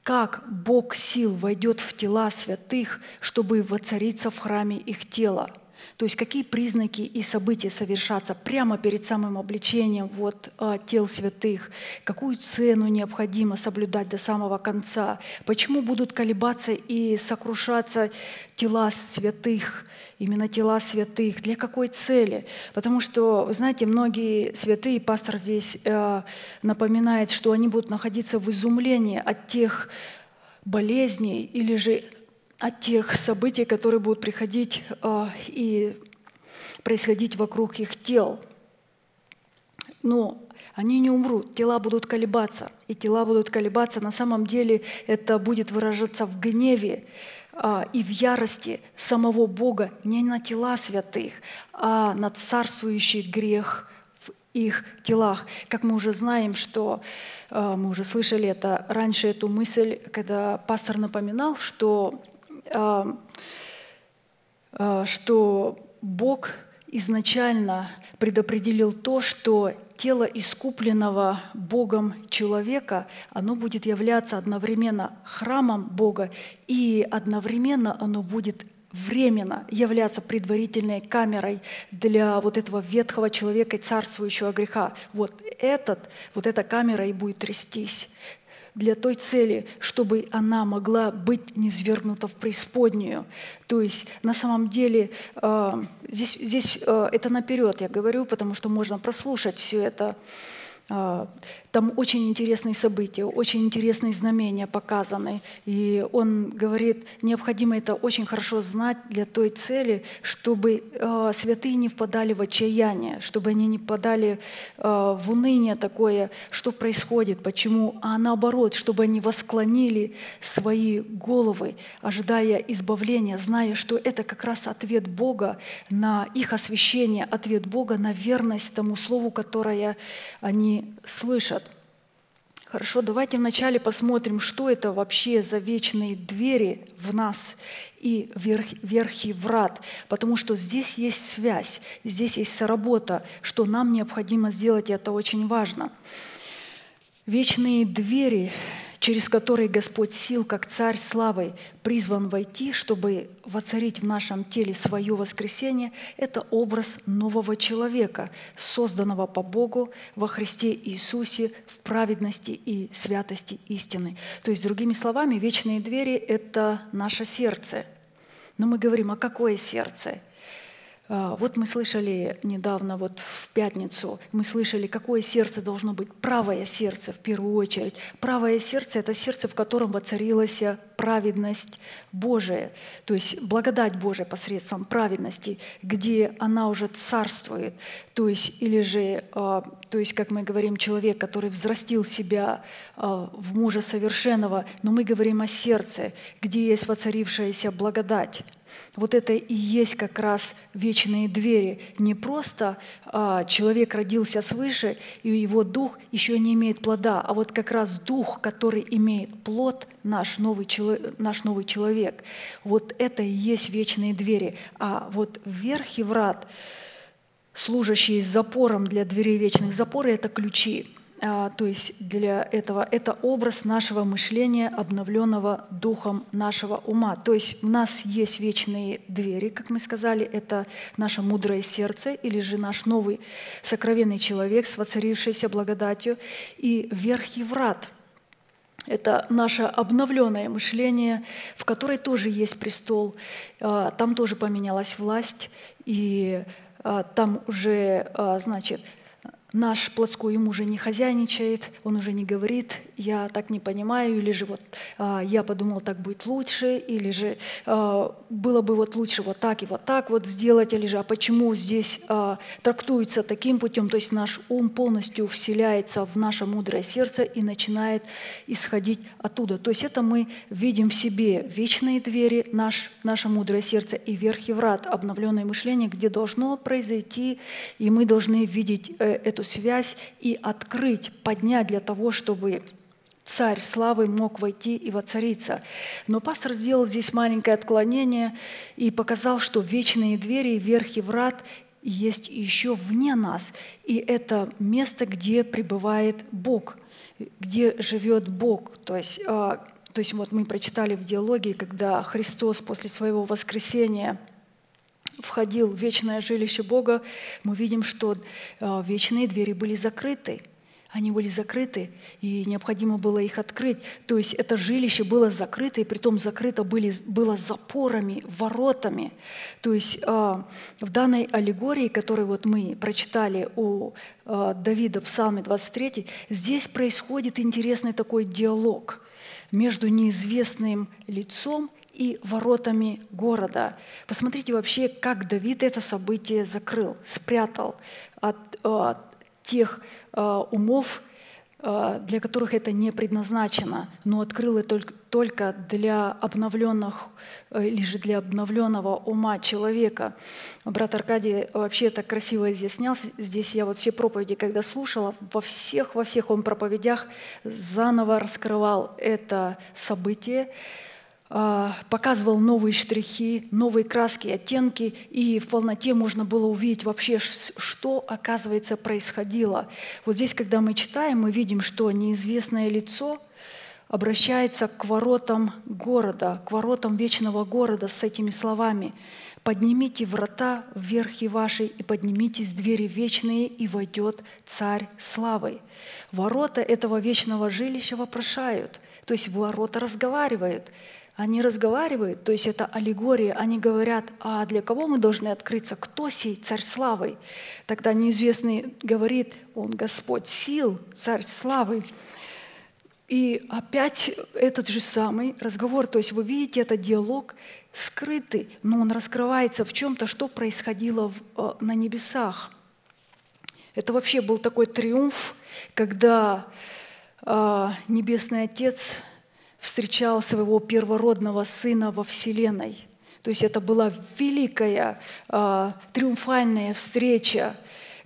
как Бог сил войдет в тела святых, чтобы воцариться в храме их тела – то есть какие признаки и события совершатся прямо перед самым обличением вот, а, тел святых, какую цену необходимо соблюдать до самого конца, почему будут колебаться и сокрушаться тела святых, именно тела святых, для какой цели. Потому что, знаете, многие святые, пастор здесь э, напоминает, что они будут находиться в изумлении от тех болезней или же от тех событий, которые будут приходить э, и происходить вокруг их тел. Но они не умрут, тела будут колебаться. И тела будут колебаться. На самом деле это будет выражаться в гневе и в ярости самого Бога не на тела святых, а на царствующий грех в их телах. Как мы уже знаем, что а, мы уже слышали это раньше, эту мысль, когда пастор напоминал, что а, а, что Бог изначально предопределил то, что тело искупленного Богом человека, оно будет являться одновременно храмом Бога и одновременно оно будет временно являться предварительной камерой для вот этого ветхого человека и царствующего греха. Вот, этот, вот эта камера и будет трястись для той цели, чтобы она могла быть низвергнута в преисподнюю. То есть на самом деле э, здесь, здесь э, это наперед я говорю, потому что можно прослушать все это. А, Там очень интересные события, очень интересные знамения показаны. И он говорит, необходимо это очень хорошо знать для той цели, чтобы а, святые не впадали в отчаяние, чтобы они не впадали а, в уныние такое, что происходит, почему, а наоборот, чтобы они восклонили свои головы, ожидая избавления, зная, что это как раз ответ Бога на их освящение, ответ Бога на верность тому слову, которое они слышат. Хорошо, давайте вначале посмотрим, что это вообще за вечные двери в нас и верх, верхи врат, потому что здесь есть связь, здесь есть соработа, что нам необходимо сделать, и это очень важно. Вечные двери через который Господь сил, как Царь славой, призван войти, чтобы воцарить в нашем теле свое воскресение, это образ нового человека, созданного по Богу во Христе Иисусе в праведности и святости истины. То есть, другими словами, вечные двери – это наше сердце. Но мы говорим, а какое сердце – вот мы слышали недавно, вот в пятницу, мы слышали, какое сердце должно быть. Правое сердце в первую очередь. Правое сердце – это сердце, в котором воцарилась праведность Божия, то есть благодать Божия посредством праведности, где она уже царствует. То есть, или же, а, то есть, как мы говорим, человек, который взрастил себя а, в мужа совершенного, но мы говорим о сердце, где есть воцарившаяся благодать. Вот это и есть как раз вечные двери. Не просто а, человек родился свыше, и его дух еще не имеет плода, а вот как раз дух, который имеет плод, наш новый, наш новый человек. Вот это и есть вечные двери. А вот верх и врат, служащие запором для дверей вечных запоры, это ключи. А, то есть для этого это образ нашего мышления, обновленного духом нашего ума. То есть у нас есть вечные двери, как мы сказали, это наше мудрое сердце или же наш новый сокровенный человек с воцарившейся благодатью и верх врат – это наше обновленное мышление, в которой тоже есть престол. А, там тоже поменялась власть, и а, там уже, значит, наш плотской ум уже не хозяйничает, он уже не говорит, я так не понимаю, или же вот а, я подумал, так будет лучше, или же а, было бы вот лучше вот так и вот так вот сделать, или же а почему здесь а, трактуется таким путем, то есть наш ум полностью вселяется в наше мудрое сердце и начинает исходить оттуда. То есть это мы видим в себе вечные двери, наш, наше мудрое сердце и верх и врат, обновленное мышление, где должно произойти, и мы должны видеть э, эту связь и открыть, поднять для того, чтобы царь славы мог войти и воцариться. Но пастор сделал здесь маленькое отклонение и показал, что вечные двери, верхи врат есть еще вне нас. И это место, где пребывает Бог, где живет Бог. То есть, а, то есть вот мы прочитали в диалоге, когда Христос после своего воскресения – входил в вечное жилище Бога, мы видим, что а, вечные двери были закрыты. Они были закрыты, и необходимо было их открыть. То есть это жилище было закрыто, и притом закрыто были, было запорами, воротами. То есть э, в данной аллегории, которую вот мы прочитали у э, Давида в Псалме 23, здесь происходит интересный такой диалог между неизвестным лицом и воротами города. Посмотрите вообще, как Давид это событие закрыл, спрятал от, э, от тех э, умов, э, для которых это не предназначено, но открыл это только, для обновленных же для обновленного ума человека. Брат Аркадий вообще так красиво изъяснял. Здесь я вот все проповеди, когда слушала, во всех, во всех он проповедях заново раскрывал это событие, показывал новые штрихи, новые краски, оттенки, и в полноте можно было увидеть вообще, что, оказывается, происходило. Вот здесь, когда мы читаем, мы видим, что неизвестное лицо обращается к воротам города, к воротам вечного города с этими словами «Поднимите врата вверхи вашей, и поднимитесь двери вечные, и войдет Царь славой». Ворота этого вечного жилища вопрошают, то есть ворота разговаривают – они разговаривают, то есть это аллегория, они говорят, а для кого мы должны открыться, кто сей царь славы? Тогда неизвестный говорит, он Господь сил, царь славы. И опять этот же самый разговор, то есть вы видите, это диалог скрытый, но он раскрывается в чем-то, что происходило в, э, на небесах. Это вообще был такой триумф, когда э, Небесный Отец встречал своего первородного Сына во Вселенной. То есть это была великая э, триумфальная встреча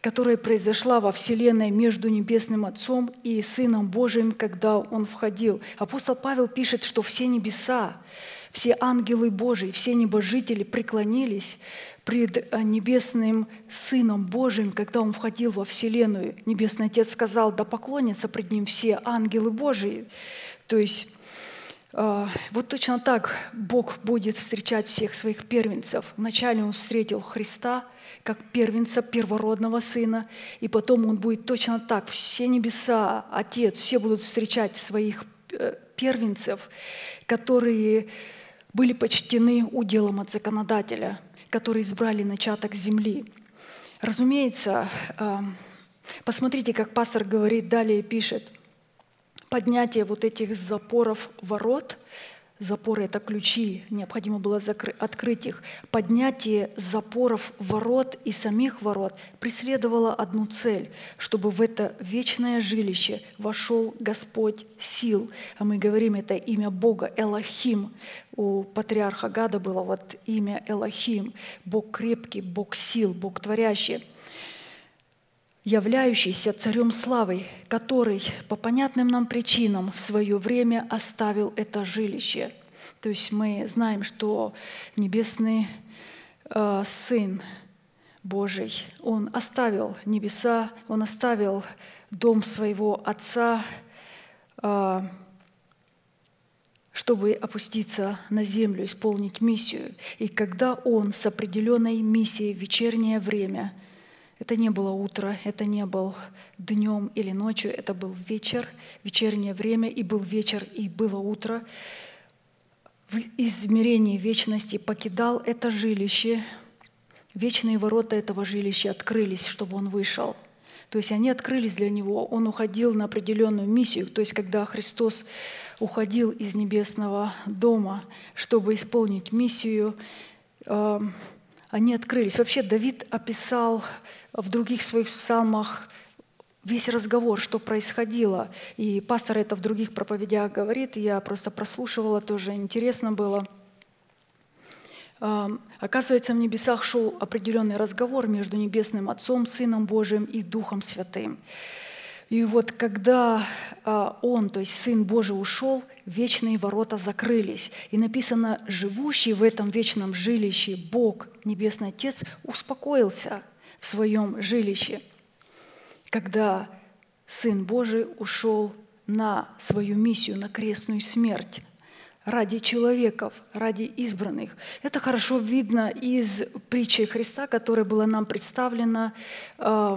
которая произошла во Вселенной между Небесным Отцом и Сыном Божиим, когда Он входил. Апостол Павел пишет, что все небеса, все ангелы Божии, все небожители преклонились пред э, Небесным Сыном Божиим, когда Он входил во Вселенную. Небесный Отец сказал, да поклонятся пред Ним все ангелы Божии. То есть вот точно так Бог будет встречать всех своих первенцев. Вначале Он встретил Христа – как первенца, первородного сына, и потом он будет точно так. Все небеса, Отец, все будут встречать своих э, первенцев, которые были почтены уделом от законодателя, которые избрали начаток земли. Разумеется, э, посмотрите, как пастор говорит, далее пишет, поднятие вот этих запоров ворот – Запоры – это ключи, необходимо было закры- открыть их. Поднятие запоров ворот и самих ворот преследовало одну цель, чтобы в это вечное жилище вошел Господь сил. А мы говорим это имя Бога, Элохим. У патриарха Гада было вот имя Элохим, Бог крепкий, Бог сил, Бог творящий являющийся царем славы, который по понятным нам причинам в свое время оставил это жилище. То есть мы знаем, что небесный э, Сын Божий, Он оставил небеса, Он оставил дом своего Отца, э, чтобы опуститься на землю, исполнить миссию. И когда Он с определенной миссией в вечернее время – это не было утро, это не был днем или ночью, это был вечер, вечернее время, и был вечер, и было утро. В измерении вечности покидал это жилище, вечные ворота этого жилища открылись, чтобы он вышел. То есть они открылись для него, он уходил на определенную миссию. То есть когда Христос уходил из небесного дома, чтобы исполнить миссию, э, они открылись. Вообще Давид описал в других своих псалмах весь разговор, что происходило. И пастор это в других проповедях говорит, я просто прослушивала, тоже интересно было. Оказывается, в небесах шел определенный разговор между Небесным Отцом, Сыном Божиим и Духом Святым. И вот когда а, Он, то есть Сын Божий, ушел, вечные ворота закрылись. И написано, живущий в этом вечном жилище Бог, Небесный Отец, успокоился – в своем жилище, когда Сын Божий ушел на свою миссию, на крестную смерть ради человеков, ради избранных. Это хорошо видно из притчи Христа, которая была нам представлена э,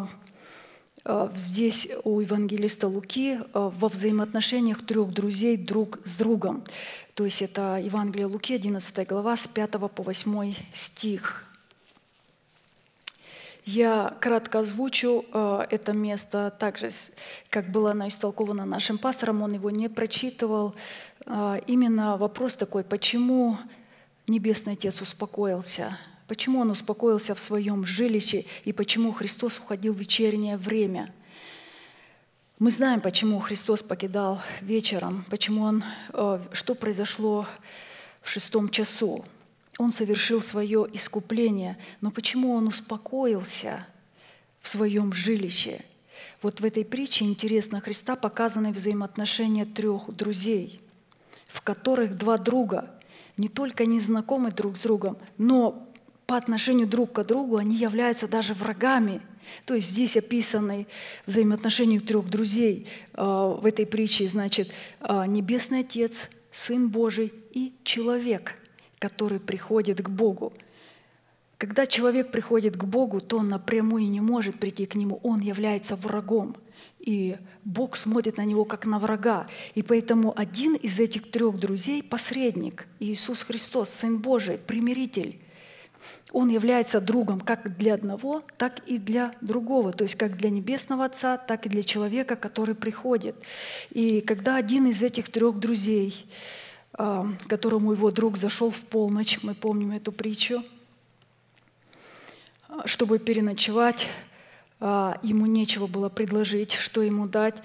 э, здесь у евангелиста Луки э, во взаимоотношениях трех друзей друг с другом. То есть это Евангелие Луки, 11 глава, с 5 по 8 стих. Я кратко озвучу э, это место также, как было оно истолковано нашим пастором, он его не прочитывал. Э, именно вопрос такой, почему Небесный Отец успокоился, почему Он успокоился в своем жилище и почему Христос уходил в вечернее время. Мы знаем, почему Христос покидал вечером, почему Он, э, что произошло в шестом часу. Он совершил свое искупление, но почему он успокоился в своем жилище? Вот в этой притче интересно Христа показаны взаимоотношения трех друзей, в которых два друга не только не знакомы друг с другом, но по отношению друг к другу они являются даже врагами. То есть здесь описаны взаимоотношения трех друзей э, в этой притче, значит, э, Небесный Отец, Сын Божий и человек – который приходит к Богу. Когда человек приходит к Богу, то он напрямую не может прийти к Нему, он является врагом. И Бог смотрит на него как на врага. И поэтому один из этих трех друзей – посредник, Иисус Христос, Сын Божий, примиритель. Он является другом как для одного, так и для другого, то есть как для Небесного Отца, так и для человека, который приходит. И когда один из этих трех друзей, а, которому его друг зашел в полночь, мы помним эту притчу, а, чтобы переночевать, а, ему нечего было предложить, что ему дать,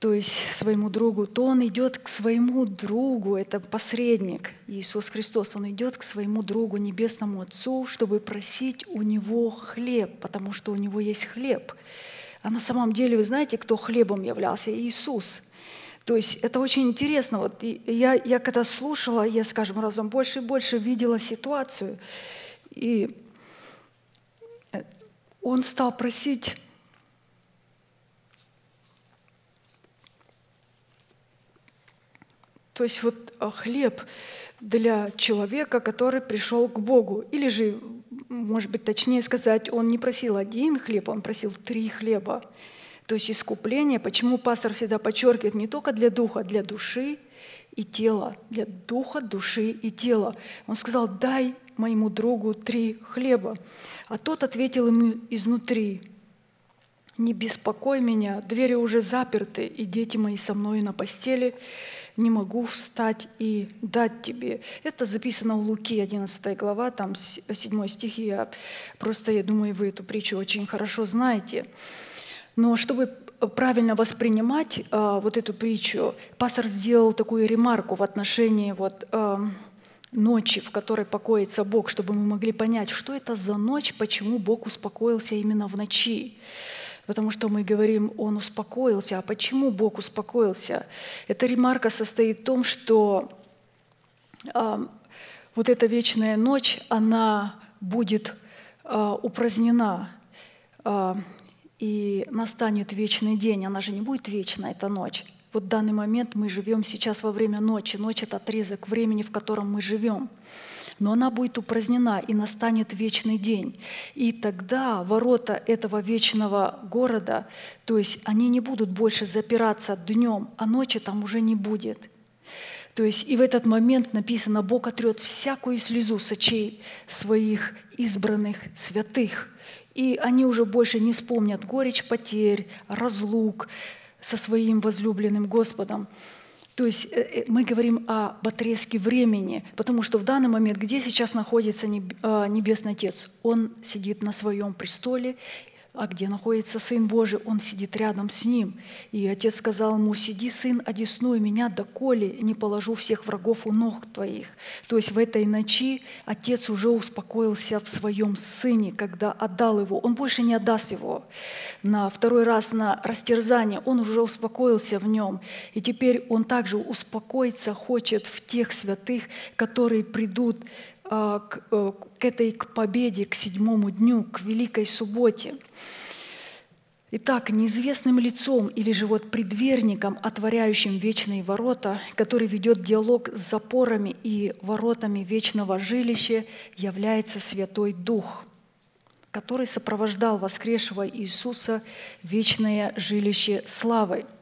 то есть своему другу, то он идет к своему другу, это посредник Иисус Христос, он идет к своему другу, Небесному Отцу, чтобы просить у него хлеб, потому что у него есть хлеб. А на самом деле, вы знаете, кто хлебом являлся? Иисус. То есть это очень интересно. Вот я, я когда слушала, я с каждым разом больше и больше видела ситуацию. И он стал просить То есть вот а, хлеб для человека, который пришел к Богу. Или же, может быть, точнее сказать, он не просил один хлеб, он просил три хлеба. То есть искупление, почему пастор всегда подчеркивает, не только для духа, а для души и тела, для духа, души и тела. Он сказал, дай моему другу три хлеба. А тот ответил ему изнутри, не беспокой меня, двери уже заперты, и дети мои со мной на постели не могу встать и дать тебе. Это записано у Луки, 11 глава, там 7 стих, я просто, я думаю, вы эту притчу очень хорошо знаете. Но чтобы правильно воспринимать а, вот эту притчу, пастор сделал такую ремарку в отношении вот, а, ночи, в которой покоится Бог, чтобы мы могли понять, что это за ночь, почему Бог успокоился именно в ночи. Потому что мы говорим, он успокоился. А почему Бог успокоился? Эта ремарка состоит в том, что э, вот эта вечная ночь, она будет э, упразднена. И настанет вечный день. Она же не будет вечна, эта ночь. Вот в данный момент мы живем сейчас во время ночи. Ночь — это отрезок времени, в котором мы живем но она будет упразднена, и настанет вечный день. И тогда ворота этого вечного города, то есть они не будут больше запираться днем, а ночи там уже не будет. То есть и в этот момент написано, Бог отрет всякую слезу с очей своих избранных святых. И они уже больше не вспомнят горечь потерь, разлук со своим возлюбленным Господом. То есть э, э, мы говорим о отрезке времени, потому что в данный момент, где сейчас находится а, Небесный Отец, Он сидит на своем престоле, а где находится Сын Божий, Он сидит рядом с Ним. И Отец сказал ему, «Сиди, Сын, одесную меня, доколе не положу всех врагов у ног твоих». То есть в этой ночи Отец уже успокоился в своем Сыне, когда отдал его. Он больше не отдаст его на второй раз на растерзание. Он уже успокоился в нем. И теперь Он также успокоиться хочет в тех святых, которые придут к, э, к этой к победе, к седьмому дню, к Великой Субботе. Итак, неизвестным лицом или же вот предверником, отворяющим вечные ворота, который ведет диалог с запорами и воротами вечного жилища, является Святой Дух, который сопровождал воскресшего Иисуса вечное жилище славой –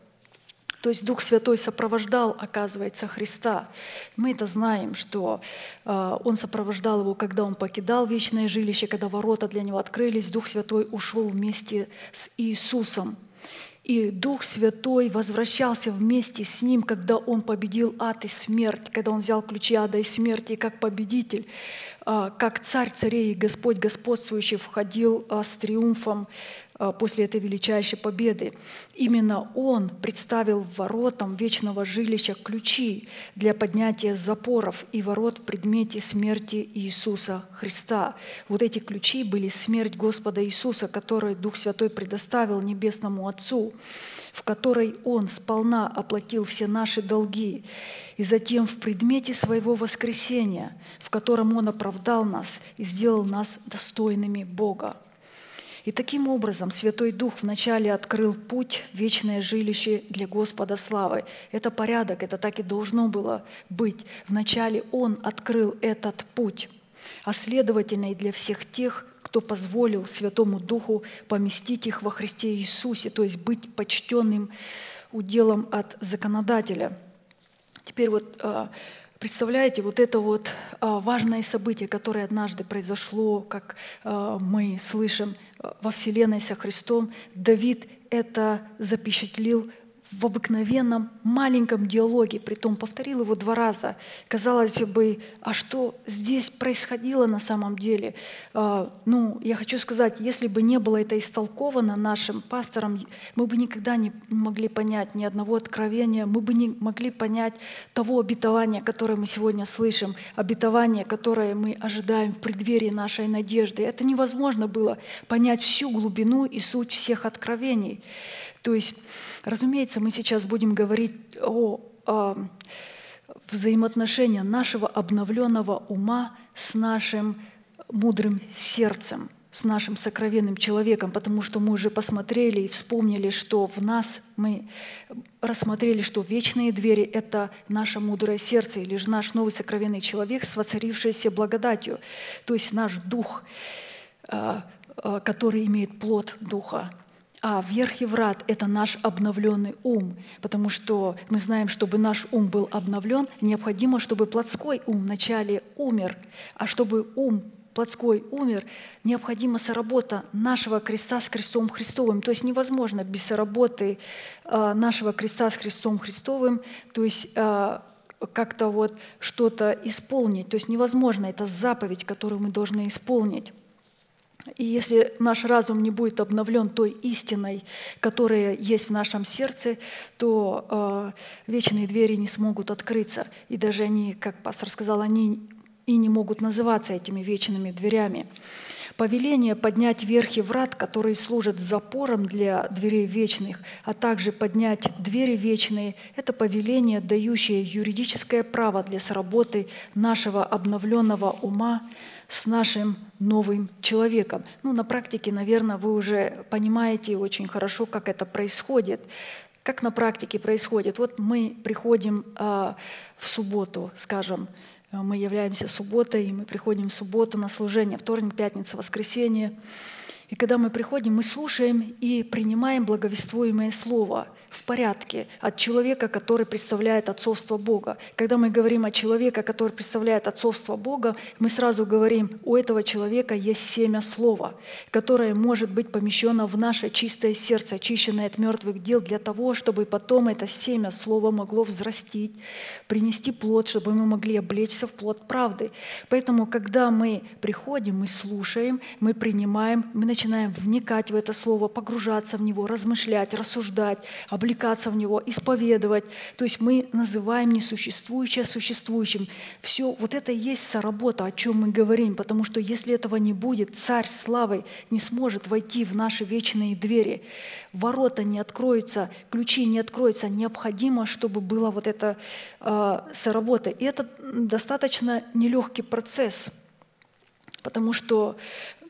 то есть Дух Святой сопровождал, оказывается, Христа. Мы это знаем, что э, Он сопровождал его, когда Он покидал вечное жилище, когда ворота для Него открылись, Дух Святой ушел вместе с Иисусом. И Дух Святой возвращался вместе с Ним, когда Он победил ад и смерть, когда Он взял ключи ада и смерти, и как победитель, как царь царей Господь господствующий входил э, с триумфом а, после этой величайшей победы. Именно Он представил воротам вечного жилища ключи для поднятия запоров и ворот в предмете смерти Иисуса Христа. Вот эти ключи были смерть Господа Иисуса, которую Дух Святой предоставил Небесному Отцу, в которой Он сполна оплатил все наши долги, и затем в предмете своего воскресения, в котором Он оправдал нас и сделал нас достойными Бога. И таким образом Святой Дух вначале открыл путь вечное жилище для Господа славы. Это порядок, это так и должно было быть. Вначале Он открыл этот путь, а следовательно и для всех тех, кто позволил Святому Духу поместить их во Христе Иисусе, то есть быть почтенным уделом от законодателя. Теперь вот а, представляете, вот это вот а, важное событие, которое однажды произошло, как а, мы слышим во Вселенной со Христом, Давид это запечатлил в обыкновенном маленьком диалоге, притом повторил его два раза. Казалось бы, а что здесь происходило на самом деле? А, ну, я хочу сказать, если бы не было это истолковано нашим пастором, мы бы никогда не могли понять ни одного откровения, мы бы не могли понять того обетования, которое мы сегодня слышим, обетование, которое мы ожидаем в преддверии нашей надежды. Это невозможно было понять всю глубину и суть всех откровений. То есть, разумеется, мы сейчас будем говорить о, о взаимоотношении нашего обновленного ума с нашим мудрым сердцем, с нашим сокровенным человеком, потому что мы уже посмотрели и вспомнили, что в нас мы рассмотрели, что вечные двери — это наше мудрое сердце, или же наш новый сокровенный человек с воцарившейся благодатью, то есть наш дух, а, а, который имеет плод духа. А верхий врат — это наш обновленный ум, потому что мы знаем, чтобы наш ум был обновлен, необходимо, чтобы плотской ум вначале умер, а чтобы ум плотской умер, необходима соработа нашего креста с крестом Христовым. То есть невозможно без соработы а, нашего креста с крестом Христовым, то есть а, как-то вот что-то исполнить. То есть невозможно, это заповедь, которую мы должны исполнить. И если наш разум не будет обновлен той истиной, которая есть в нашем сердце, то э, вечные двери не смогут открыться. И даже они, как пастор сказал, они и не могут называться этими вечными дверями. Повеление поднять верхи врат, которые служат запором для дверей вечных, а также поднять двери вечные – это повеление, дающее юридическое право для сработы нашего обновленного ума с нашим новым человеком. Ну, на практике, наверное, вы уже понимаете очень хорошо, как это происходит. Как на практике происходит? Вот мы приходим э, в субботу, скажем, мы являемся субботой, и мы приходим в субботу на служение, вторник, пятница, воскресенье. И когда мы приходим, мы слушаем и принимаем благовествуемое слово – в порядке от человека, который представляет отцовство Бога. Когда мы говорим о человеке, который представляет отцовство Бога, мы сразу говорим, у этого человека есть семя слова, которое может быть помещено в наше чистое сердце, очищенное от мертвых дел, для того, чтобы потом это семя слова могло взрастить, принести плод, чтобы мы могли облечься в плод правды. Поэтому, когда мы приходим, мы слушаем, мы принимаем, мы начинаем вникать в это слово, погружаться в него, размышлять, рассуждать, облекаться в него, исповедовать. То есть мы называем несуществующее существующим. Все вот это и есть соработа, о чем мы говорим, потому что если этого не будет, царь славы не сможет войти в наши вечные двери. Ворота не откроются, ключи не откроются. Необходимо, чтобы была вот эта э, соработа. И это достаточно нелегкий процесс, потому что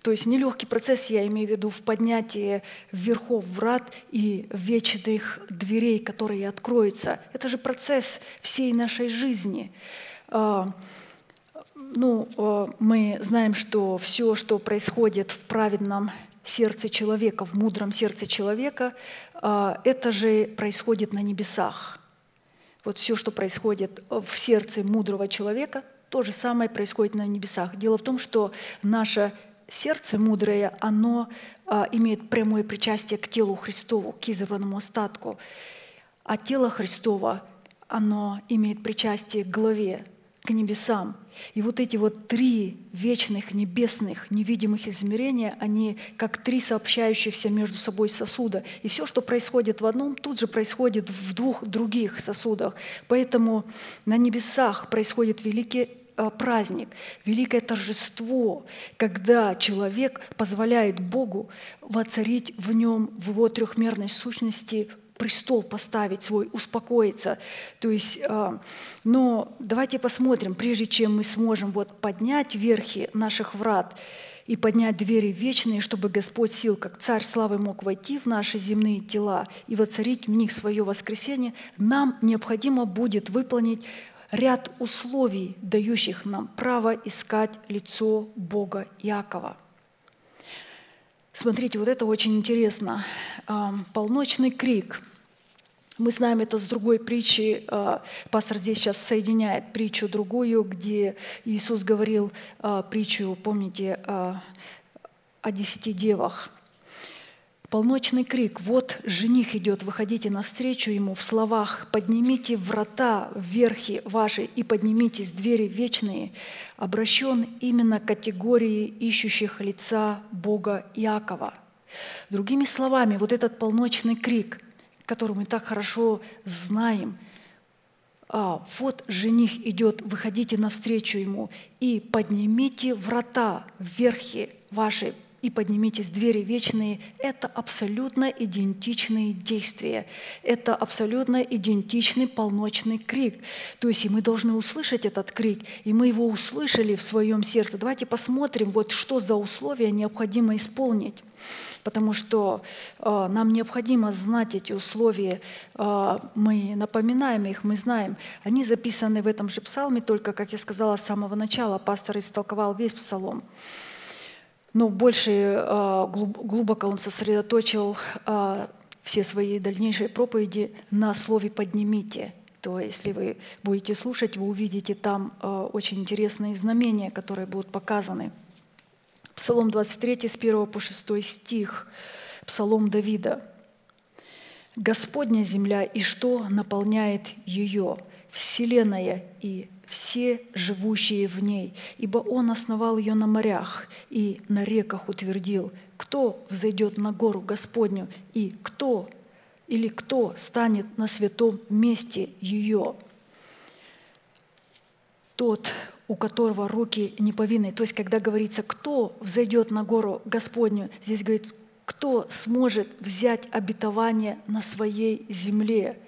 то есть нелегкий процесс, я имею в виду, в поднятии верхов врат и вечных дверей, которые откроются. Это же процесс всей нашей жизни. А, ну, а, мы знаем, что все, что происходит в праведном сердце человека, в мудром сердце человека, а, это же происходит на небесах. Вот все, что происходит в сердце мудрого человека, то же самое происходит на небесах. Дело в том, что наша сердце мудрое, оно а, имеет прямое причастие к телу Христову, к избранному остатку. А тело Христово, оно имеет причастие к главе, к небесам. И вот эти вот три вечных небесных невидимых измерения, они как три сообщающихся между собой сосуда. И все, что происходит в одном, тут же происходит в двух других сосудах. Поэтому на небесах происходит великий Э, праздник, великое торжество, когда человек позволяет Богу воцарить в нем, в его трехмерной сущности, престол поставить свой, успокоиться. То есть, э, но давайте посмотрим, прежде чем мы сможем вот поднять верхи наших врат и поднять двери вечные, чтобы Господь сил, как Царь славы, мог войти в наши земные тела и воцарить в них свое воскресение, нам необходимо будет выполнить ряд условий, дающих нам право искать лицо Бога Иакова. Смотрите, вот это очень интересно. А, Полночный крик. Мы знаем это с другой притчи. А, Пастор здесь сейчас соединяет притчу другую, где Иисус говорил а, притчу, помните, о десяти девах. Полночный крик. «Вот жених идет, выходите навстречу ему» в словах. «Поднимите врата вверхи ваши и поднимитесь двери вечные» обращен именно к категории ищущих лица Бога Иакова. Другими словами, вот этот полночный крик, который мы так хорошо знаем – а, вот жених идет, выходите навстречу ему и поднимите врата вверхи ваши и поднимитесь двери вечные, это абсолютно идентичные действия. Это абсолютно идентичный полночный крик. То есть и мы должны услышать этот крик, и мы его услышали в своем сердце. Давайте посмотрим, вот что за условия необходимо исполнить. Потому что э, нам необходимо знать эти условия. Э, мы напоминаем их, мы знаем. Они записаны в этом же псалме, только, как я сказала с самого начала, пастор истолковал весь псалом. Но больше э, глубоко он сосредоточил э, все свои дальнейшие проповеди на слове «поднимите». То если вы будете слушать, вы увидите там э, очень интересные знамения, которые будут показаны. Псалом 23 с 1 по 6 стих, Псалом Давида. «Господня земля, и что наполняет ее? Вселенная и все живущие в ней, ибо Он основал ее на морях и на реках утвердил. Кто взойдет на гору Господню и кто или кто станет на святом месте ее? Тот, у которого руки не повинны. То есть, когда говорится, кто взойдет на гору Господню, здесь говорит, кто сможет взять обетование на своей земле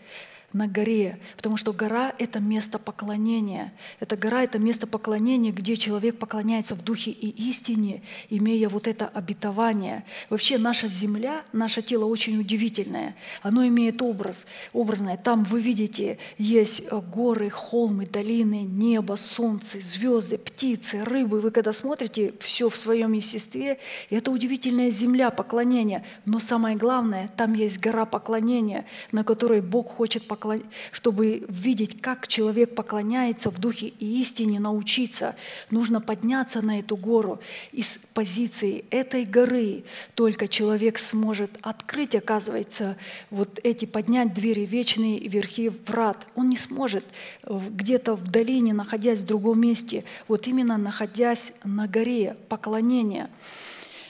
на горе, потому что гора — это место поклонения. Эта гора — это место поклонения, где человек поклоняется в духе и истине, имея вот это обетование. Вообще наша земля, наше тело очень удивительное. Оно имеет образ, образное. Там вы видите, есть э, горы, холмы, долины, небо, солнце, звезды, птицы, рыбы. Вы когда смотрите все в своем естестве, это удивительная земля поклонения. Но самое главное, там есть гора поклонения, на которой Бог хочет поклоняться поклон... чтобы видеть, как человек поклоняется в духе и истине, научиться, нужно подняться на эту гору. Из позиции этой горы только человек сможет открыть, оказывается, вот эти, поднять двери вечные и верхи врат. Он не сможет где-то в долине, находясь в другом месте, вот именно находясь на горе поклонения.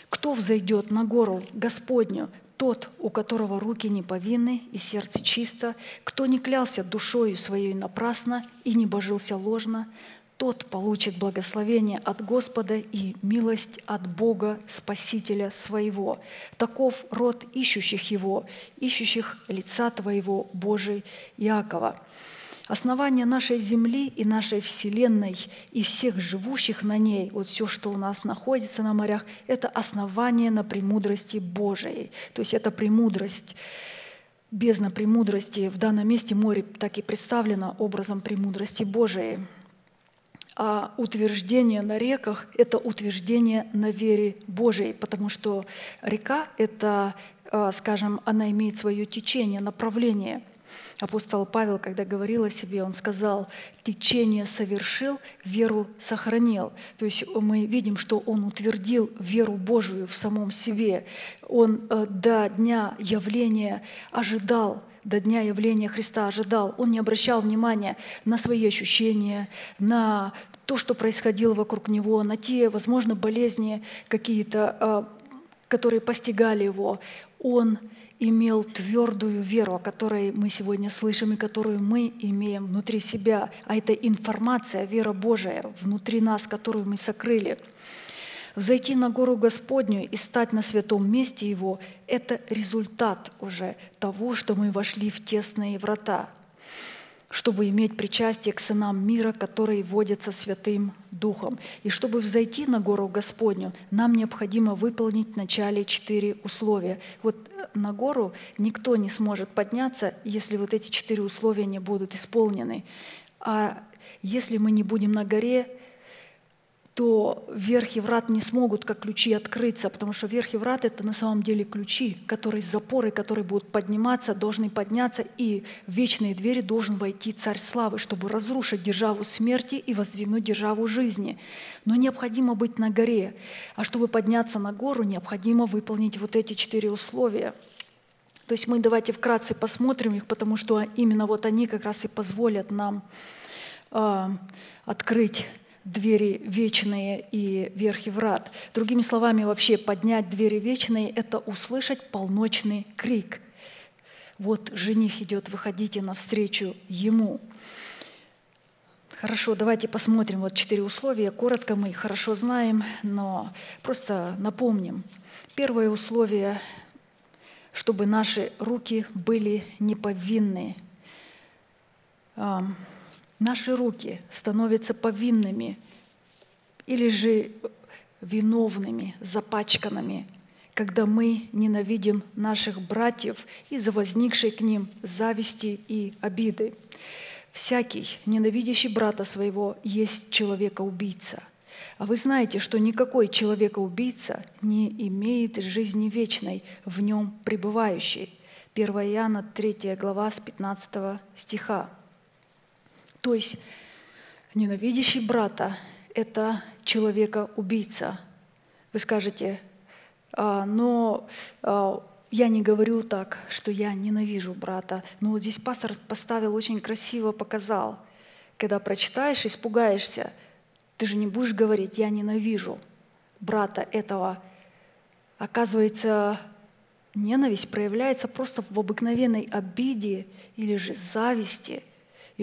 Кто взойдет на гору Господню, тот, у которого руки не повинны и сердце чисто, кто не клялся душою своей напрасно и не божился ложно, тот получит благословение от Господа и милость от Бога, Спасителя своего. Таков род ищущих Его, ищущих лица Твоего, Божий Иакова. Основание нашей Земли и нашей Вселенной и всех живущих на ней, вот все, что у нас находится на морях, это основание на премудрости Божией. То есть это премудрость бездна премудрости. В данном месте море так и представлено образом премудрости Божией. А утверждение на реках – это утверждение на вере Божией, потому что река – это, а, скажем, она имеет свое течение, направление – Апостол Павел, когда говорил о себе, он сказал, течение совершил, веру сохранил. То есть мы видим, что он утвердил веру Божию в самом себе. Он э, до дня явления ожидал, до дня явления Христа ожидал. Он не обращал внимания на свои ощущения, на то, что происходило вокруг него, на те, возможно, болезни какие-то, э, которые постигали его. Он имел твердую веру, о которой мы сегодня слышим и которую мы имеем внутри себя. А это информация, вера Божия внутри нас, которую мы сокрыли. Зайти на гору Господню и стать на святом месте Его – это результат уже того, что мы вошли в тесные врата, чтобы иметь причастие к сынам мира, которые водятся Святым Духом. И чтобы взойти на гору Господню, нам необходимо выполнить вначале четыре условия. Вот э, на гору никто не сможет подняться, если вот эти четыре условия не будут исполнены. А если мы не будем на горе, то верх и врат не смогут как ключи открыться, потому что верх и врат – это на самом деле ключи, которые запоры, которые будут подниматься, должны подняться, и в вечные двери должен войти Царь Славы, чтобы разрушить державу смерти и воздвигнуть державу жизни. Но необходимо быть на горе, а чтобы подняться на гору, необходимо выполнить вот эти четыре условия – то есть мы давайте вкратце посмотрим их, потому что именно вот они как раз и позволят нам э, открыть двери вечные и верхи врат. Другими словами, вообще поднять двери вечные – это услышать полночный крик. Вот жених идет, выходите навстречу ему. Хорошо, давайте посмотрим вот четыре условия. Коротко мы их хорошо знаем, но просто напомним. Первое условие – чтобы наши руки были неповинны. Наши руки становятся повинными или же виновными, запачканными, когда мы ненавидим наших братьев из-за возникшей к ним зависти и обиды. Всякий, ненавидящий брата своего, есть человека-убийца. А вы знаете, что никакой человека-убийца не имеет жизни вечной, в нем пребывающей. 1 Иоанна 3 глава с 15 стиха. То есть ненавидящий брата – это человека-убийца. Вы скажете, «А, но а, я не говорю так, что я ненавижу брата. Но вот здесь пастор поставил очень красиво, показал. Когда прочитаешь, испугаешься. Ты же не будешь говорить, я ненавижу брата этого. Оказывается, ненависть проявляется просто в обыкновенной обиде или же зависти –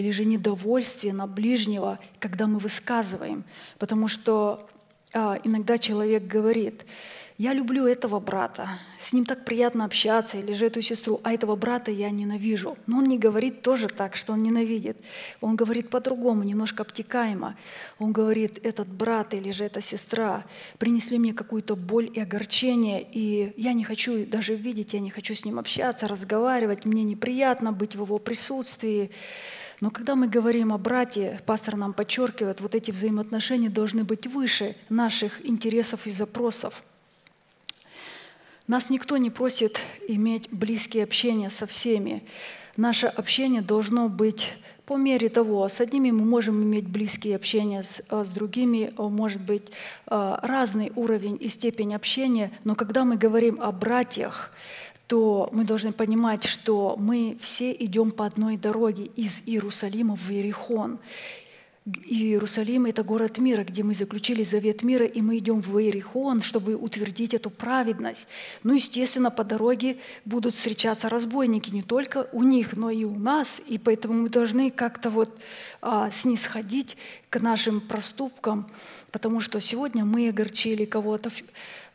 или же недовольствие на ближнего, когда мы высказываем. Потому что а, иногда человек говорит, я люблю этого брата, с ним так приятно общаться, или же эту сестру, а этого брата я ненавижу. Но он не говорит тоже так, что он ненавидит. Он говорит по-другому, немножко обтекаемо. Он говорит, этот брат или же эта сестра принесли мне какую-то боль и огорчение, и я не хочу даже видеть, я не хочу с ним общаться, разговаривать, мне неприятно быть в его присутствии. Но когда мы говорим о брате, пастор нам подчеркивает, вот эти взаимоотношения должны быть выше наших интересов и запросов. Нас никто не просит иметь близкие общения со всеми. Наше общение должно быть по мере того, с одними мы можем иметь близкие общения, с, а с другими может быть а, разный уровень и степень общения, но когда мы говорим о братьях, то мы должны понимать, что мы все идем по одной дороге из Иерусалима в Иерихон. Иерусалим – это город мира, где мы заключили завет мира, и мы идем в Иерихон, чтобы утвердить эту праведность. Ну, естественно, по дороге будут встречаться разбойники не только у них, но и у нас, и поэтому мы должны как-то вот а, снисходить к нашим проступкам, потому что сегодня мы огорчили кого-то,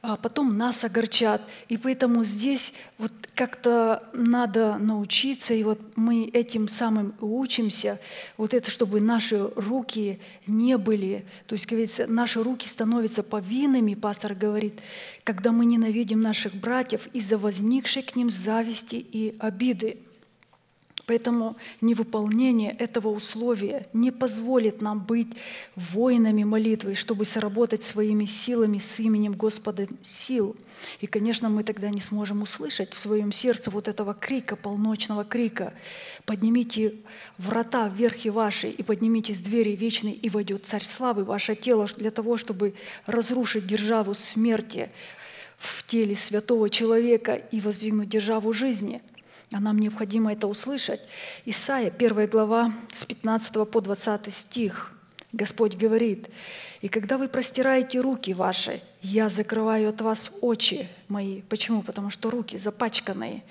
а потом нас огорчат. И поэтому здесь вот как-то надо научиться, и вот мы этим самым учимся, вот это, чтобы наши руки не были, то есть, говорится, наши руки становятся повинными, пастор говорит, когда мы ненавидим наших братьев из-за возникшей к ним зависти и обиды. Поэтому невыполнение этого условия не позволит нам быть воинами молитвы, чтобы сработать своими силами с именем Господа сил. И, конечно, мы тогда не сможем услышать в своем сердце вот этого крика, полночного крика. «Поднимите врата вверхи ваши, и поднимитесь двери вечной, и войдет Царь Славы ваше тело для того, чтобы разрушить державу смерти в теле святого человека и воздвигнуть державу жизни». А нам необходимо это услышать. Исайя, 1 глава, с 15 по 20 стих. Господь говорит, «И когда вы простираете руки ваши, я закрываю от вас очи мои». Почему? Потому что руки запачканные.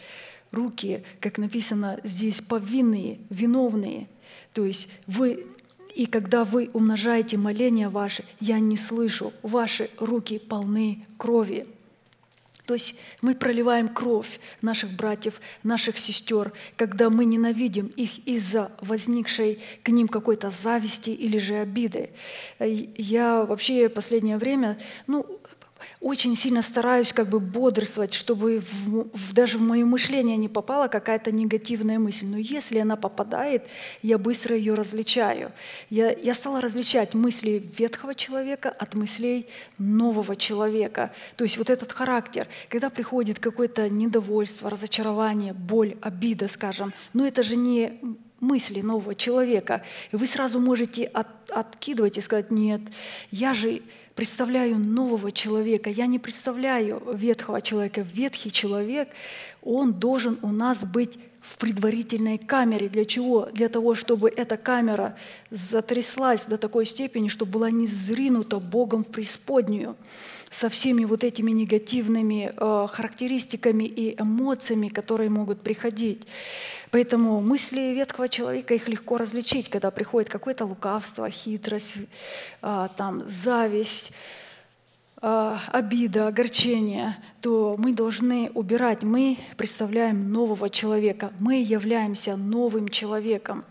Руки, как написано здесь, повинные, виновные. То есть вы и когда вы умножаете моления ваши, я не слышу, ваши руки полны крови. То есть мы проливаем кровь наших братьев, наших сестер, когда мы ненавидим их из-за возникшей к ним какой-то зависти или же обиды. Я вообще последнее время, ну, очень сильно стараюсь как бы бодрствовать, чтобы в, в, даже в мое мышление не попала какая-то негативная мысль. Но если она попадает, я быстро ее различаю. Я, я стала различать мысли ветхого человека от мыслей нового человека. То есть вот этот характер, когда приходит какое-то недовольство, разочарование, боль, обида, скажем, но это же не мысли нового человека. И вы сразу можете от, откидывать и сказать, нет, я же представляю нового человека, я не представляю ветхого человека. Ветхий человек, он должен у нас быть в предварительной камере. Для чего? Для того, чтобы эта камера затряслась до такой степени, чтобы была не зринута Богом в преисподнюю со всеми вот этими негативными э, характеристиками и эмоциями, которые могут приходить. Поэтому мысли ветхого человека, их легко различить, когда приходит какое-то лукавство, хитрость, э, там, зависть, э, обида, огорчение, то мы должны убирать. Мы представляем нового человека, мы являемся новым человеком.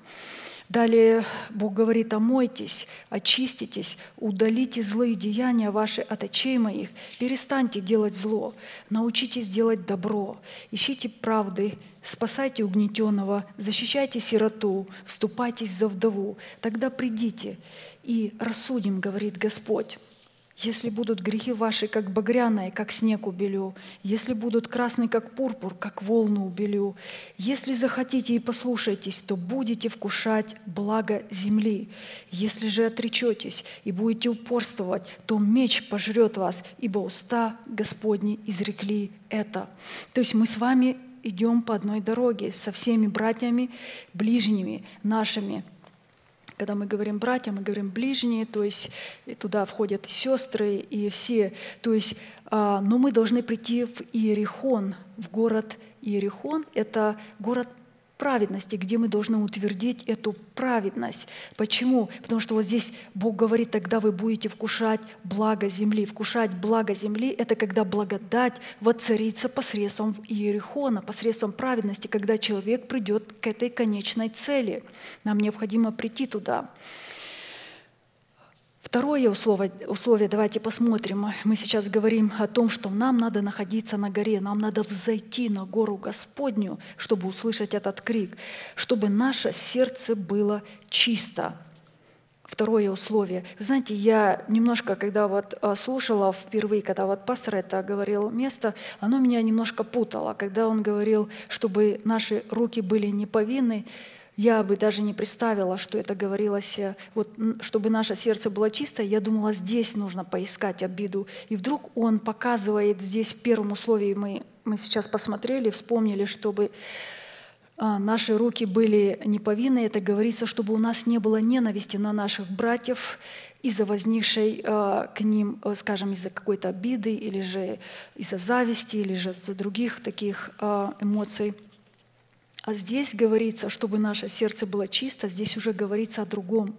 Далее Бог говорит, омойтесь, очиститесь, удалите злые деяния ваши от очей моих, перестаньте делать зло, научитесь делать добро, ищите правды, спасайте угнетенного, защищайте сироту, вступайтесь за вдову, тогда придите и рассудим, говорит Господь. Если будут грехи ваши, как багряные, как снег убелю, если будут красные, как пурпур, как волну убелю, если захотите и послушаетесь, то будете вкушать благо земли. Если же отречетесь и будете упорствовать, то меч пожрет вас, ибо уста Господни изрекли это. То есть мы с вами идем по одной дороге со всеми братьями, ближними нашими, когда мы говорим братья, мы говорим ближние, то есть туда входят и сестры, и все. То есть, а, но мы должны прийти в Иерихон, в город Иерихон. Это город праведности, где мы должны утвердить эту праведность. Почему? Потому что вот здесь Бог говорит, тогда вы будете вкушать благо земли. Вкушать благо земли — это когда благодать воцарится посредством Иерихона, посредством праведности, когда человек придет к этой конечной цели. Нам необходимо прийти туда. Второе условие, условие, давайте посмотрим. Мы сейчас говорим о том, что нам надо находиться на горе, нам надо взойти на гору Господню, чтобы услышать этот крик, чтобы наше сердце было чисто. Второе условие. Знаете, я немножко, когда вот а, слушала впервые, когда вот пастор это говорил место, оно меня немножко путало. Когда он говорил, чтобы наши руки были не повинны, я бы даже не представила, что это говорилось, э, вот, чтобы наше сердце было чистое, я думала, здесь нужно поискать обиду. И вдруг он показывает здесь в первом условии, мы, мы сейчас посмотрели, вспомнили, чтобы а, наши руки были неповинны, это говорится, чтобы у нас не было ненависти на наших братьев из-за возникшей а, к ним, э, скажем, из-за какой-то обиды или же из-за зависти, или же из-за других таких а, эмоций. А здесь говорится, чтобы наше сердце было чисто, здесь уже говорится о другом.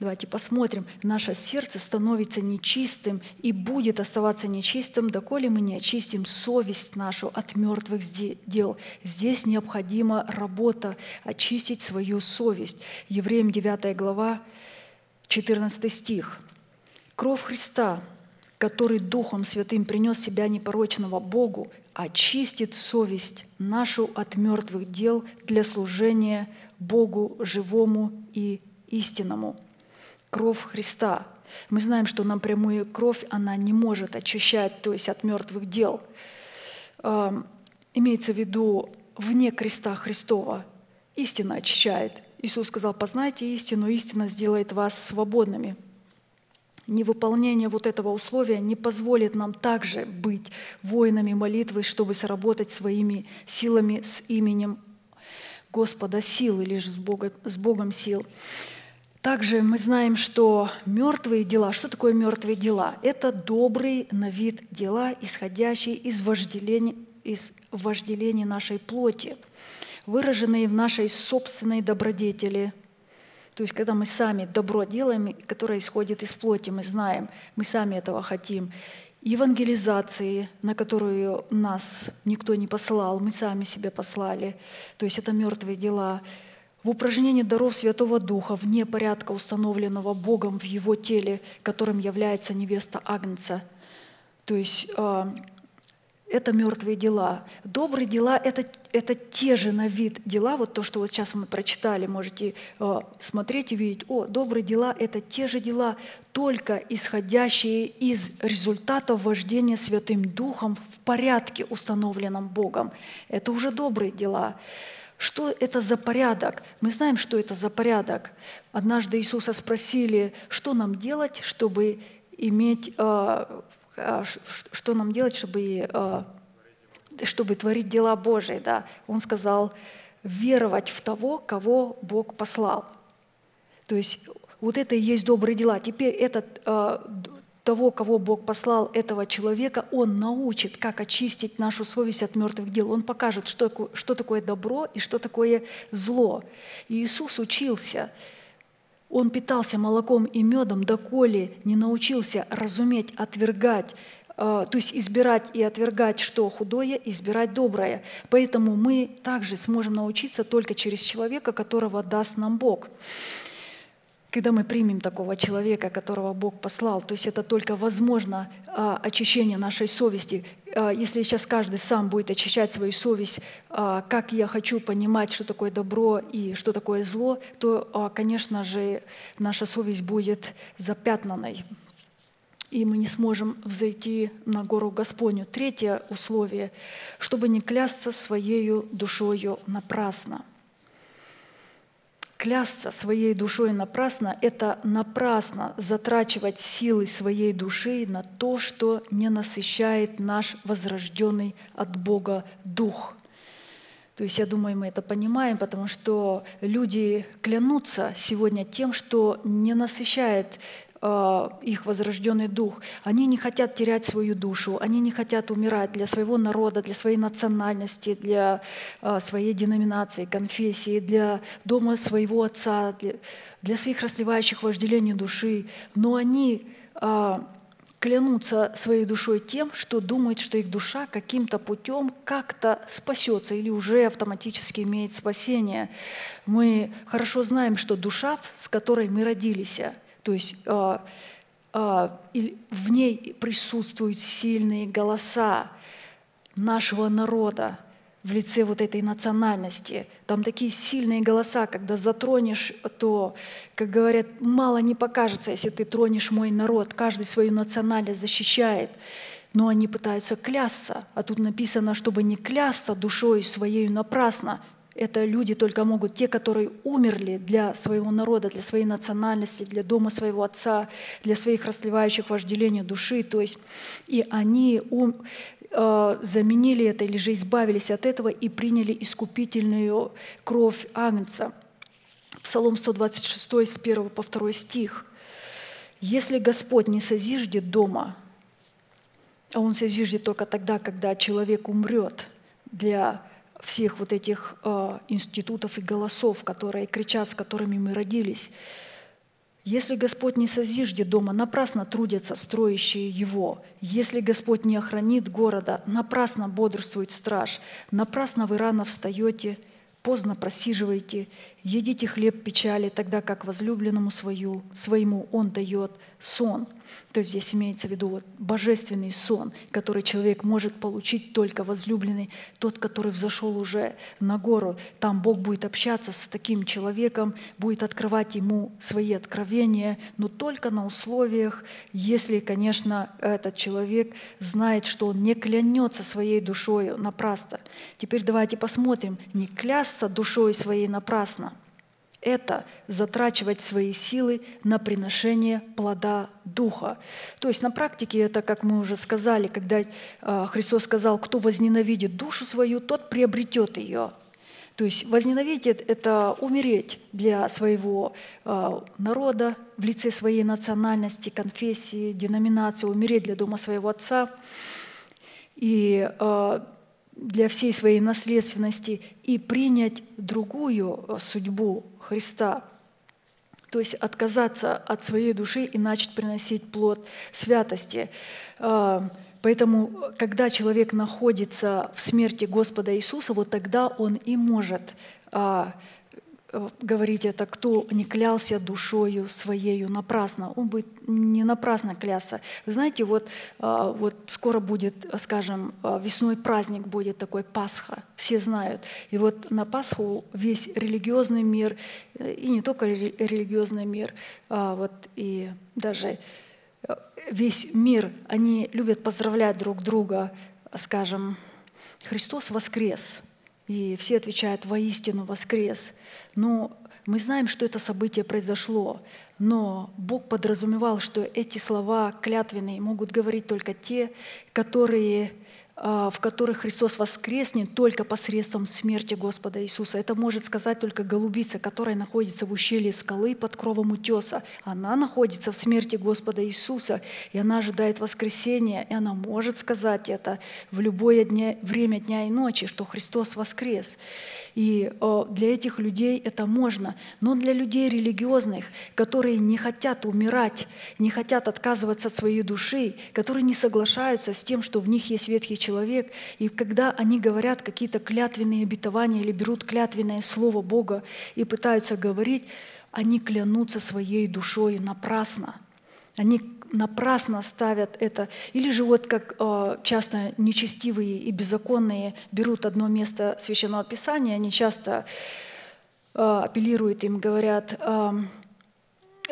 Давайте посмотрим. Наше сердце становится нечистым и будет оставаться нечистым, доколе мы не очистим совесть нашу от мертвых дел. Здесь необходима работа, очистить свою совесть. Евреям 9 глава, 14 стих. «Кровь Христа, который Духом Святым принес себя непорочного Богу, очистит совесть нашу от мертвых дел для служения Богу живому и истинному. Кровь Христа. Мы знаем, что напрямую кровь, она не может очищать, то есть от мертвых дел. Имеется в виду вне креста Христова. Истина очищает. Иисус сказал, познайте истину, истина сделает вас свободными невыполнение вот этого условия не позволит нам также быть воинами молитвы, чтобы сработать своими силами с именем Господа сил или же с, Бога, с Богом сил. Также мы знаем, что мертвые дела, что такое мертвые дела? Это добрые на вид дела, исходящие из вожделения, из вожделения нашей плоти, выраженные в нашей собственной добродетели – то есть, когда мы сами добро делаем, которое исходит из плоти, мы знаем, мы сами этого хотим. Евангелизации, на которую нас никто не послал, мы сами себе послали. То есть это мертвые дела. В упражнении даров Святого Духа вне порядка, установленного Богом в Его теле, которым является невеста Агнца. То есть а, это мертвые дела. Добрые дела это, – это те же на вид дела, вот то, что вот сейчас мы прочитали, можете э, смотреть и видеть, о, добрые дела – это те же дела, только исходящие из результатов вождения Святым Духом в порядке, установленном Богом. Это уже добрые дела. Что это за порядок? Мы знаем, что это за порядок. Однажды Иисуса спросили, что нам делать, чтобы иметь э, что нам делать, чтобы, а, чтобы творить дела Божии. Да? Он сказал, веровать в того, кого Бог послал. То есть вот это и есть добрые дела. Теперь этот, а, того, кого Бог послал, этого человека, Он научит, как очистить нашу совесть от мертвых дел. Он покажет, что, что такое добро и что такое зло. И Иисус учился – он питался молоком и медом, доколе не научился разуметь, отвергать, э, то есть избирать и отвергать, что худое, избирать доброе. Поэтому мы также сможем научиться только через человека, которого даст нам Бог когда мы примем такого человека, которого Бог послал, то есть это только возможно а, очищение нашей совести. А, если сейчас каждый сам будет очищать свою совесть, а, как я хочу понимать, что такое добро и что такое зло, то, конечно же, наша совесть будет запятнанной, и мы не сможем взойти на гору Господню. Третье условие, чтобы не клясться своей душою напрасно – Клясться своей душой напрасно – это напрасно затрачивать силы своей души на то, что не насыщает наш возрожденный от Бога дух. То есть, я думаю, мы это понимаем, потому что люди клянутся сегодня тем, что не насыщает их возрожденный дух. Они не хотят терять свою душу, они не хотят умирать для своего народа, для своей национальности, для э, своей деноминации, конфессии, для дома своего отца, для, для своих расливающих вожделений души. Но они э, клянутся своей душой тем, что думают, что их душа каким-то путем как-то спасется или уже автоматически имеет спасение. Мы хорошо знаем, что душа, с которой мы родились, то есть а, а, в ней присутствуют сильные голоса нашего народа в лице вот этой национальности. Там такие сильные голоса, когда затронешь, то, как говорят, мало не покажется, если ты тронешь мой народ. Каждый свою национальность защищает. Но они пытаются клясться, а тут написано, чтобы не клясться душой своей напрасно, это люди только могут, те, которые умерли для своего народа, для своей национальности, для дома своего отца, для своих расливающих вожделения души. То есть, и они ум, э, заменили это или же избавились от этого и приняли искупительную кровь Агнца. Псалом 126 с 1 по 2 стих. «Если Господь не созиждет дома, а Он созиждет только тогда, когда человек умрет для всех вот этих э, институтов и голосов, которые кричат, с которыми мы родились. Если Господь не созиждет дома, напрасно трудятся строящие его. Если Господь не охранит города, напрасно бодрствует страж. Напрасно вы рано встаете, поздно просиживаете, едите хлеб печали, тогда как возлюбленному свою, своему Он дает сон – то есть здесь имеется в виду вот божественный сон, который человек может получить только возлюбленный, тот, который взошел уже на гору. Там Бог будет общаться с таким человеком, будет открывать ему свои откровения, но только на условиях, если, конечно, этот человек знает, что он не клянется своей душой напрасно. Теперь давайте посмотрим, не клясться душой своей напрасно – это затрачивать свои силы на приношение плода Духа. То есть на практике это, как мы уже сказали, когда а, Христос сказал, кто возненавидит душу свою, тот приобретет ее. То есть возненавидеть – это умереть для своего а, народа в лице своей национальности, конфессии, деноминации, умереть для дома своего отца. И а, для всей своей наследственности и принять другую судьбу Христа. То есть отказаться от своей души и начать приносить плод святости. А, поэтому, когда человек находится в смерти Господа Иисуса, вот тогда он и может а, э, говорить это, кто не клялся душою своею напрасно. Он будет не напрасно клясться. Вы знаете, вот, а, вот скоро будет, скажем, а, весной праздник будет такой Пасха, все знают. И вот на Пасху весь религиозный мир, э, и не только религиозный мир, а вот и даже э, весь мир, они любят поздравлять друг друга, скажем, Христос воскрес. И все отвечают, воистину воскрес. Но мы знаем, что это событие произошло, но Бог подразумевал, что эти слова клятвенные могут говорить только те, которые в которых Христос воскреснет только посредством смерти Господа Иисуса. Это может сказать только голубица, которая находится в ущелье скалы под кровом утеса. Она находится в смерти Господа Иисуса, и она ожидает воскресения, и она может сказать это в любое дня, время дня и ночи, что Христос воскрес. И для этих людей это можно. Но для людей религиозных, которые не хотят умирать, не хотят отказываться от своей души, которые не соглашаются с тем, что в них есть ветхий человек, и когда они говорят какие-то клятвенные обетования или берут клятвенное слово Бога и пытаются говорить, они клянутся своей душой напрасно. Они напрасно ставят это. Или же вот как э, часто нечестивые и беззаконные берут одно место Священного Писания, они часто э, апеллируют им, говорят, э,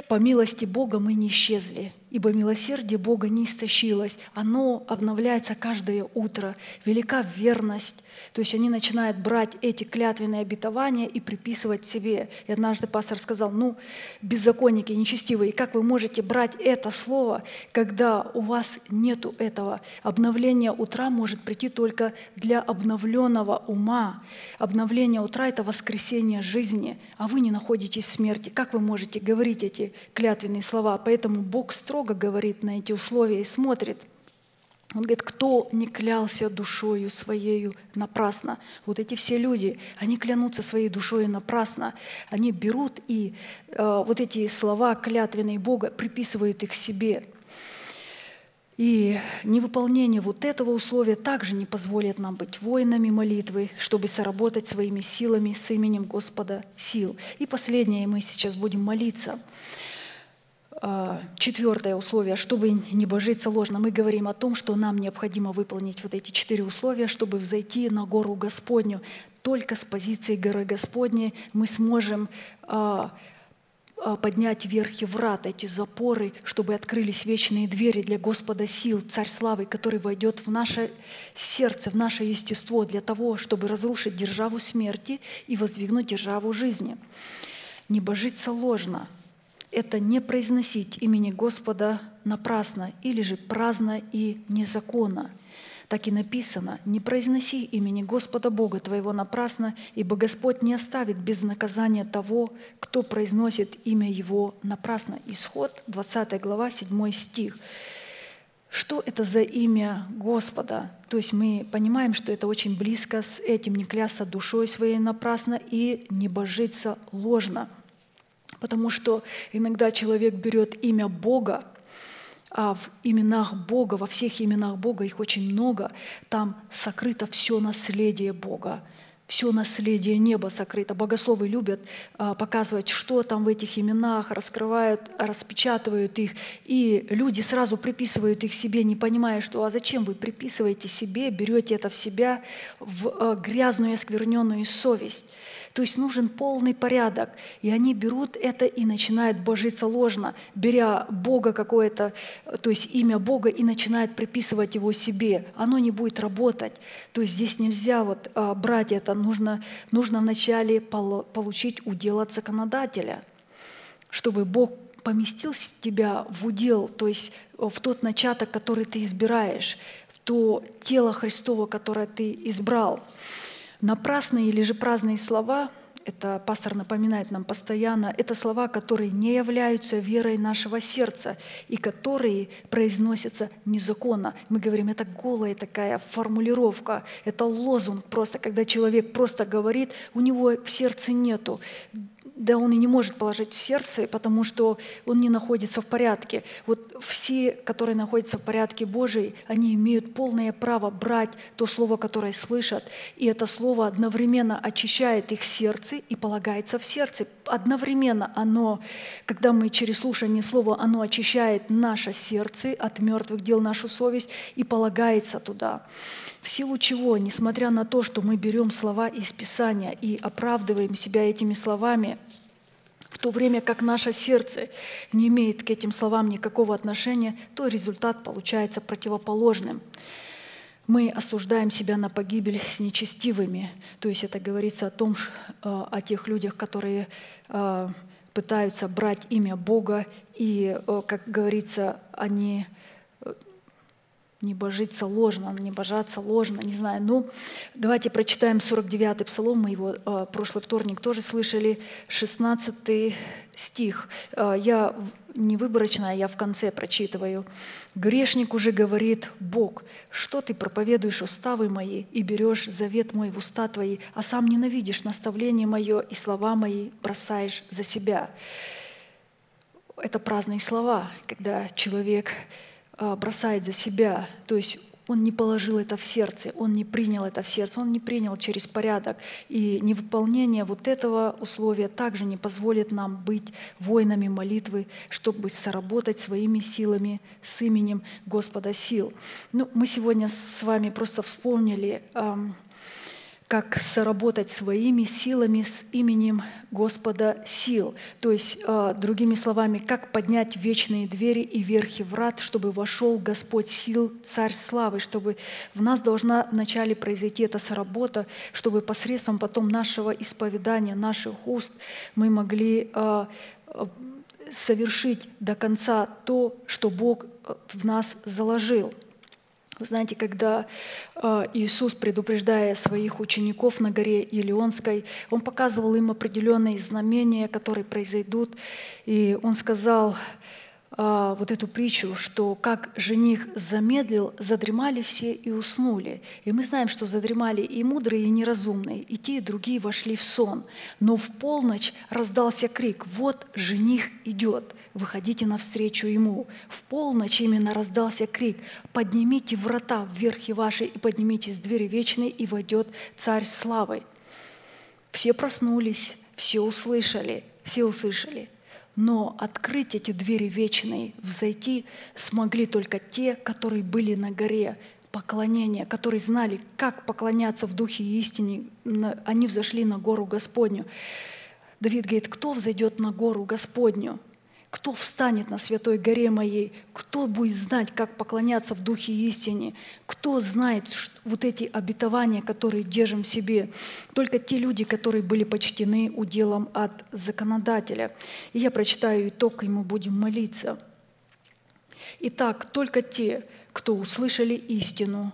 по милости Бога мы не исчезли, ибо милосердие Бога не истощилось. Оно обновляется каждое утро. Велика верность. То есть они начинают брать эти клятвенные обетования и приписывать себе. И однажды пастор сказал, ну, беззаконники, нечестивые, как вы можете брать это слово, когда у вас нету этого? Обновление утра может прийти только для обновленного ума. Обновление утра – это воскресение жизни, а вы не находитесь в смерти. Как вы можете говорить эти клятвенные слова? Поэтому Бог строго говорит на эти условия и смотрит – он говорит, кто не клялся душою своею напрасно? Вот эти все люди, они клянутся своей душой напрасно. Они берут и э, вот эти слова клятвенные Бога приписывают их себе. И невыполнение вот этого условия также не позволит нам быть воинами молитвы, чтобы соработать своими силами с именем Господа сил. И последнее, мы сейчас будем молиться – четвертое условие, чтобы не божиться ложно, мы говорим о том, что нам необходимо выполнить вот эти четыре условия, чтобы взойти на гору Господню. Только с позиции горы Господней мы сможем а, а, поднять вверх врат, эти запоры, чтобы открылись вечные двери для Господа сил, Царь Славы, который войдет в наше сердце, в наше естество для того, чтобы разрушить державу смерти и воздвигнуть державу жизни. Не божиться ложно – это не произносить имени Господа напрасно или же праздно и незаконно. Так и написано, не произноси имени Господа Бога твоего напрасно, ибо Господь не оставит без наказания того, кто произносит имя Его напрасно. Исход, 20 глава, 7 стих. Что это за имя Господа? То есть мы понимаем, что это очень близко с этим не клясться душой своей напрасно и не божиться ложно – Потому что иногда человек берет имя Бога, а в именах Бога, во всех именах Бога, их очень много, там сокрыто все наследие Бога все наследие неба сокрыто. Богословы любят а, показывать, что там в этих именах, раскрывают, распечатывают их, и люди сразу приписывают их себе, не понимая, что а зачем вы приписываете себе, берете это в себя, в а, грязную и оскверненную совесть. То есть нужен полный порядок. И они берут это и начинают божиться ложно, беря Бога какое-то, то есть имя Бога, и начинают приписывать его себе. Оно не будет работать. То есть здесь нельзя вот а, брать это, нужно, нужно вначале получить удел от законодателя, чтобы Бог поместил тебя в удел, то есть в тот начаток, который ты избираешь, в то тело Христово, которое ты избрал. Напрасные или же праздные слова, это пастор напоминает нам постоянно, это слова, которые не являются верой нашего сердца и которые произносятся незаконно. Мы говорим, это голая такая формулировка, это лозунг просто, когда человек просто говорит, у него в сердце нету да он и не может положить в сердце, потому что он не находится в порядке. Вот все, которые находятся в порядке Божий, они имеют полное право брать то слово, которое слышат, и это слово одновременно очищает их сердце и полагается в сердце. Одновременно оно, когда мы через слушание слова, оно очищает наше сердце от мертвых дел, нашу совесть и полагается туда. В силу чего, несмотря на то, что мы берем слова из Писания и оправдываем себя этими словами, в то время как наше сердце не имеет к этим словам никакого отношения, то результат получается противоположным. Мы осуждаем себя на погибель с нечестивыми. То есть это говорится о том, э, о тех людях, которые э, пытаются брать имя Бога, и, э, как говорится, они не божиться ложно, не божаться ложно, не знаю. Ну, давайте прочитаем 49-й псалом, мы его э, прошлый вторник тоже слышали, 16 стих. Э, я не выборочно, я в конце прочитываю. «Грешник уже говорит, Бог, что ты проповедуешь уставы мои и берешь завет мой в уста твои, а сам ненавидишь наставление мое и слова мои бросаешь за себя». Это праздные слова, когда человек а, бросает за себя, то есть он не положил это в сердце, он не принял это в сердце, он не принял через порядок. И невыполнение вот этого условия также не позволит нам быть воинами молитвы, чтобы соработать своими силами с именем Господа сил. Ну, мы сегодня с вами просто вспомнили как соработать своими силами с именем Господа сил. То есть, а, другими словами, как поднять вечные двери и верхи врат, чтобы вошел Господь сил, Царь славы, чтобы в нас должна вначале произойти эта соработа, чтобы посредством потом нашего исповедания, наших уст мы могли а, а, совершить до конца то, что Бог в нас заложил – вы знаете, когда э, Иисус, предупреждая своих учеников на горе Илионской, Он показывал им определенные знамения, которые произойдут. И Он сказал, а, вот эту притчу, что как жених замедлил, задремали все и уснули. И мы знаем, что задремали и мудрые, и неразумные, и те, и другие вошли в сон. Но в полночь раздался крик «Вот жених идет, выходите навстречу ему». В полночь именно раздался крик «Поднимите врата вверхи ваши и поднимитесь двери вечные, и войдет Царь славы». Все проснулись, все услышали, все услышали – но открыть эти двери вечные, взойти смогли только те, которые были на горе поклонения, которые знали, как поклоняться в духе и истине. Они взошли на гору Господню. Давид говорит, кто взойдет на гору Господню? Кто встанет на святой горе моей? Кто будет знать, как поклоняться в духе истине? Кто знает вот эти обетования, которые держим в себе? Только те люди, которые были почтены уделом от законодателя. И я прочитаю итог, и мы будем молиться. Итак, только те, кто услышали истину,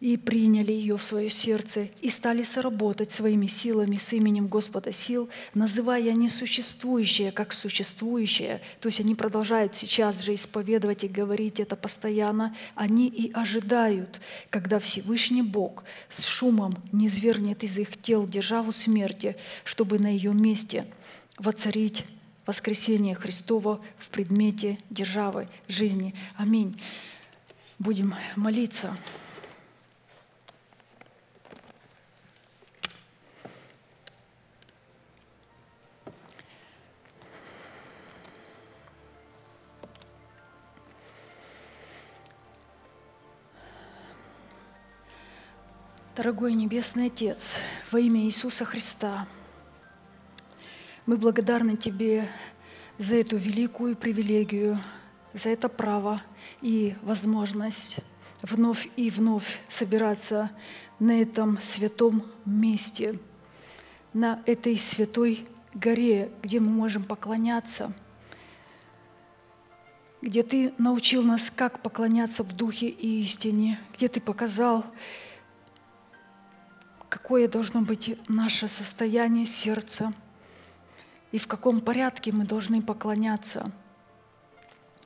и приняли ее в свое сердце, и стали соработать своими силами с именем Господа сил, называя несуществующее как существующее. То есть они продолжают сейчас же исповедовать и говорить это постоянно. Они и ожидают, когда Всевышний Бог с шумом не звернет из их тел державу смерти, чтобы на ее месте воцарить воскресение Христова в предмете державы жизни. Аминь. Будем молиться. Дорогой Небесный Отец, во имя Иисуса Христа, мы благодарны Тебе за эту великую привилегию, за это право и возможность вновь и вновь собираться на этом святом месте, на этой святой горе, где мы можем поклоняться, где Ты научил нас, как поклоняться в духе и истине, где Ты показал, какое должно быть наше состояние сердца и в каком порядке мы должны поклоняться,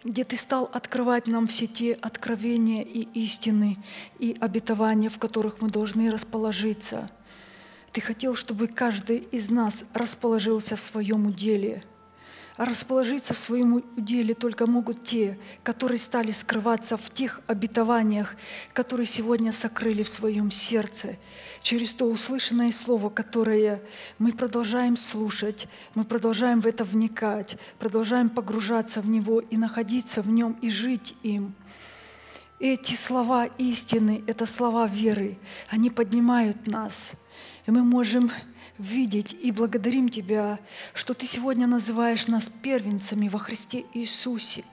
где Ты стал открывать нам все те откровения и истины, и обетования, в которых мы должны расположиться. Ты хотел, чтобы каждый из нас расположился в своем уделе – а расположиться в своем уделе только могут те, которые стали скрываться в тех обетованиях, которые сегодня сокрыли в своем сердце, через то услышанное слово, которое мы продолжаем слушать, мы продолжаем в это вникать, продолжаем погружаться в него и находиться в нем и жить им. Эти слова истины, это слова веры, они поднимают нас, и мы можем видеть и благодарим Тебя, что Ты сегодня называешь нас первенцами во Христе Иисусе.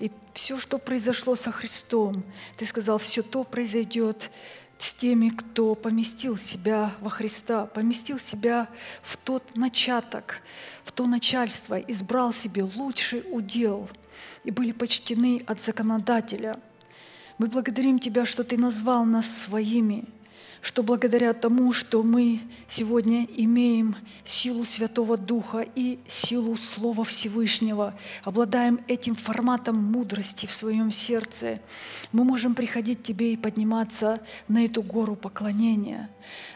И все, что произошло со Христом, Ты сказал, все то произойдет с теми, кто поместил себя во Христа, поместил себя в тот начаток, в то начальство, избрал себе лучший удел и были почтены от законодателя. Мы благодарим Тебя, что Ты назвал нас своими – что благодаря тому, что мы сегодня имеем силу Святого Духа и силу Слова Всевышнего, обладаем этим форматом мудрости в своем сердце, мы можем приходить к Тебе и подниматься на эту гору поклонения.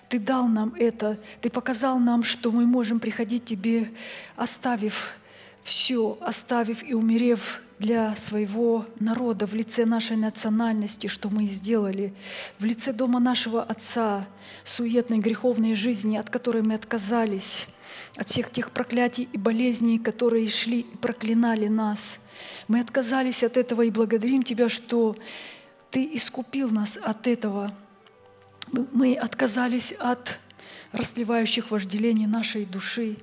Ты дал нам это, Ты показал нам, что мы можем приходить к Тебе, оставив все, оставив и умерев для своего народа в лице нашей национальности, что мы сделали, в лице дома нашего Отца, суетной греховной жизни, от которой мы отказались, от всех тех проклятий и болезней, которые шли и проклинали нас. Мы отказались от этого и благодарим Тебя, что Ты искупил нас от этого. Мы отказались от расливающих вожделений нашей души.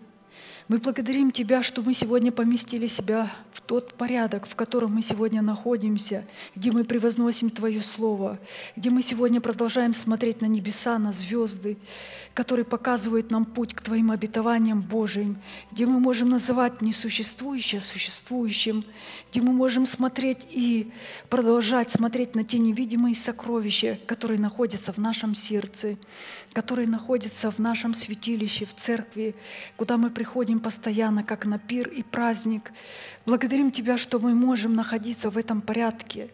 Мы благодарим Тебя, что мы сегодня поместили себя в тот порядок, в котором мы сегодня находимся, где мы превозносим Твое Слово, где мы сегодня продолжаем смотреть на небеса, на звезды, которые показывают нам путь к Твоим обетованиям Божьим, где мы можем называть несуществующее существующим, где мы можем смотреть и продолжать смотреть на те невидимые сокровища, которые находятся в нашем сердце, которые находятся в нашем святилище, в церкви, куда мы приходим постоянно, как на пир и праздник. Благодарим Тебя, что мы можем находиться в этом порядке.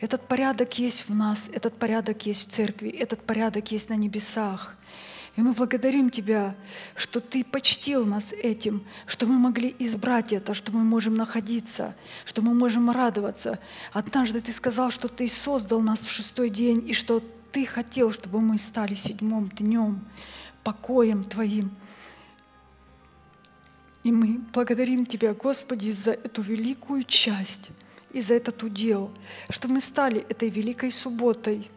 Этот порядок есть в нас, этот порядок есть в церкви, этот порядок есть на небесах. И мы благодарим Тебя, что Ты почтил нас этим, что мы могли избрать это, что мы можем находиться, что мы можем радоваться. Однажды Ты сказал, что Ты создал нас в шестой день, и что ты хотел, чтобы мы стали седьмым днем, покоем Твоим. И мы благодарим Тебя, Господи, за эту великую часть и за этот удел, что мы стали этой великой субботой,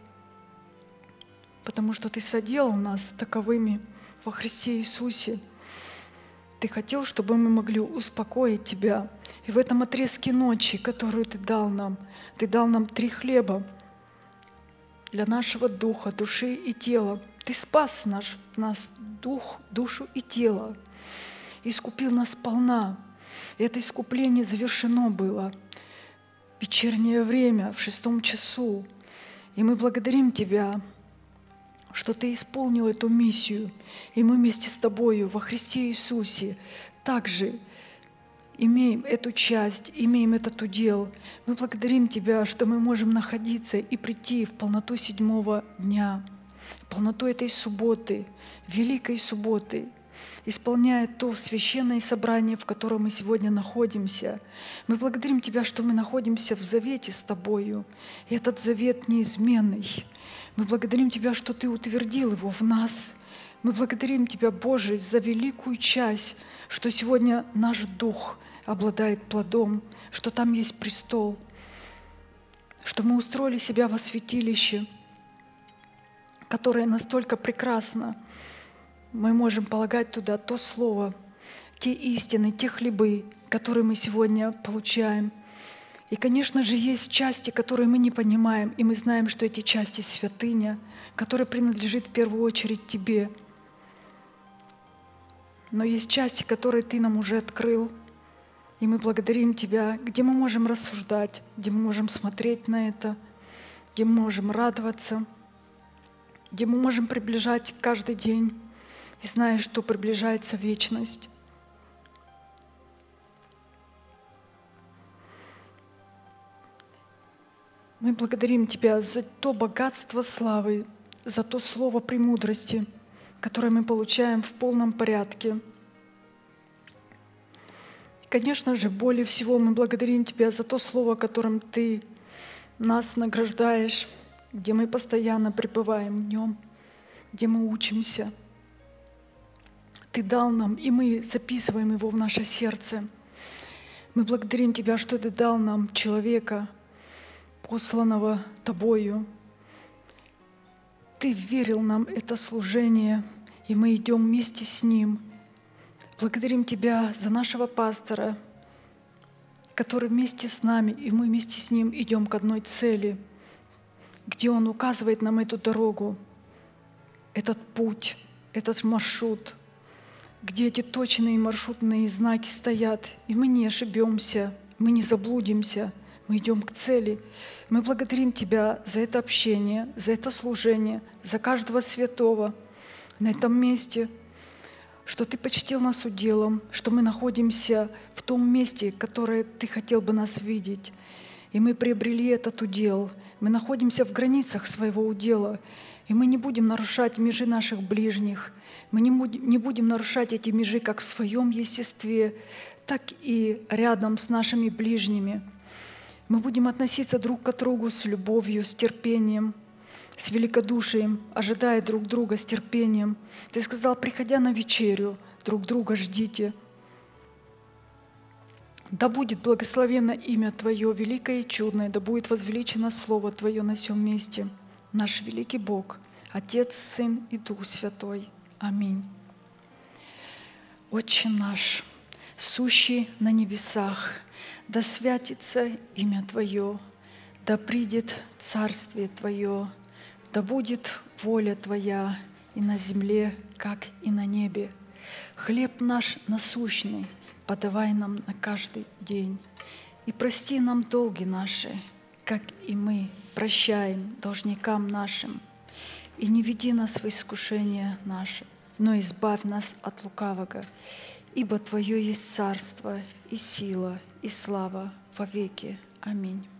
потому что Ты соделал нас таковыми во Христе Иисусе. Ты хотел, чтобы мы могли успокоить Тебя. И в этом отрезке ночи, которую Ты дал нам, Ты дал нам три хлеба, для нашего духа, души и тела. Ты спас наш, нас дух, душу и тело. Искупил нас полна. И это искупление завершено было. Вечернее время, в шестом часу. И мы благодарим Тебя, что Ты исполнил эту миссию. И мы вместе с Тобою во Христе Иисусе также имеем эту часть, имеем этот удел. Мы благодарим Тебя, что мы можем находиться и прийти в полноту седьмого дня, в полноту этой субботы, великой субботы, исполняя то священное собрание, в котором мы сегодня находимся. Мы благодарим Тебя, что мы находимся в завете с Тобою, и этот завет неизменный. Мы благодарим Тебя, что Ты утвердил его в нас. Мы благодарим Тебя, Боже, за великую часть, что сегодня наш дух обладает плодом, что там есть престол, что мы устроили себя во святилище, которое настолько прекрасно. Мы можем полагать туда то слово, те истины, те хлебы, которые мы сегодня получаем. И, конечно же, есть части, которые мы не понимаем, и мы знаем, что эти части святыня, которая принадлежит в первую очередь Тебе. Но есть части, которые Ты нам уже открыл – и мы благодарим Тебя, где мы можем рассуждать, где мы можем смотреть на это, где мы можем радоваться, где мы можем приближать каждый день и зная, что приближается вечность. Мы благодарим Тебя за то богатство славы, за то слово премудрости, которое мы получаем в полном порядке. Конечно же, более всего мы благодарим Тебя за то слово, которым Ты нас награждаешь, где мы постоянно пребываем в нем, где мы учимся. Ты дал нам, и мы записываем его в наше сердце. Мы благодарим Тебя, что Ты дал нам человека, посланного Тобою. Ты верил нам это служение, и мы идем вместе с Ним. Благодарим Тебя за нашего пастора, который вместе с нами, и мы вместе с Ним идем к одной цели, где Он указывает нам эту дорогу, этот путь, этот маршрут, где эти точные маршрутные знаки стоят, и мы не ошибемся, мы не заблудимся, мы идем к цели. Мы благодарим Тебя за это общение, за это служение, за каждого святого на этом месте, что Ты почтил нас уделом, что мы находимся в том месте, которое Ты хотел бы нас видеть. И мы приобрели этот удел. Мы находимся в границах своего удела, и мы не будем нарушать межи наших ближних – мы не будем, не будем нарушать эти межи как в своем естестве, так и рядом с нашими ближними. Мы будем относиться друг к другу с любовью, с терпением, с великодушием, ожидая друг друга с терпением. Ты сказал, приходя на вечерю, друг друга ждите. Да будет благословено имя Твое, великое и чудное, да будет возвеличено Слово Твое на всем месте. Наш великий Бог, Отец, Сын и Дух Святой. Аминь. Отче наш, сущий на небесах, да святится имя Твое, да придет Царствие Твое, да будет воля Твоя и на земле, как и на небе. Хлеб наш насущный подавай нам на каждый день. И прости нам долги наши, как и мы прощаем должникам нашим. И не веди нас в искушение наше, но избавь нас от лукавого, ибо Твое есть царство и сила и слава во веки. Аминь.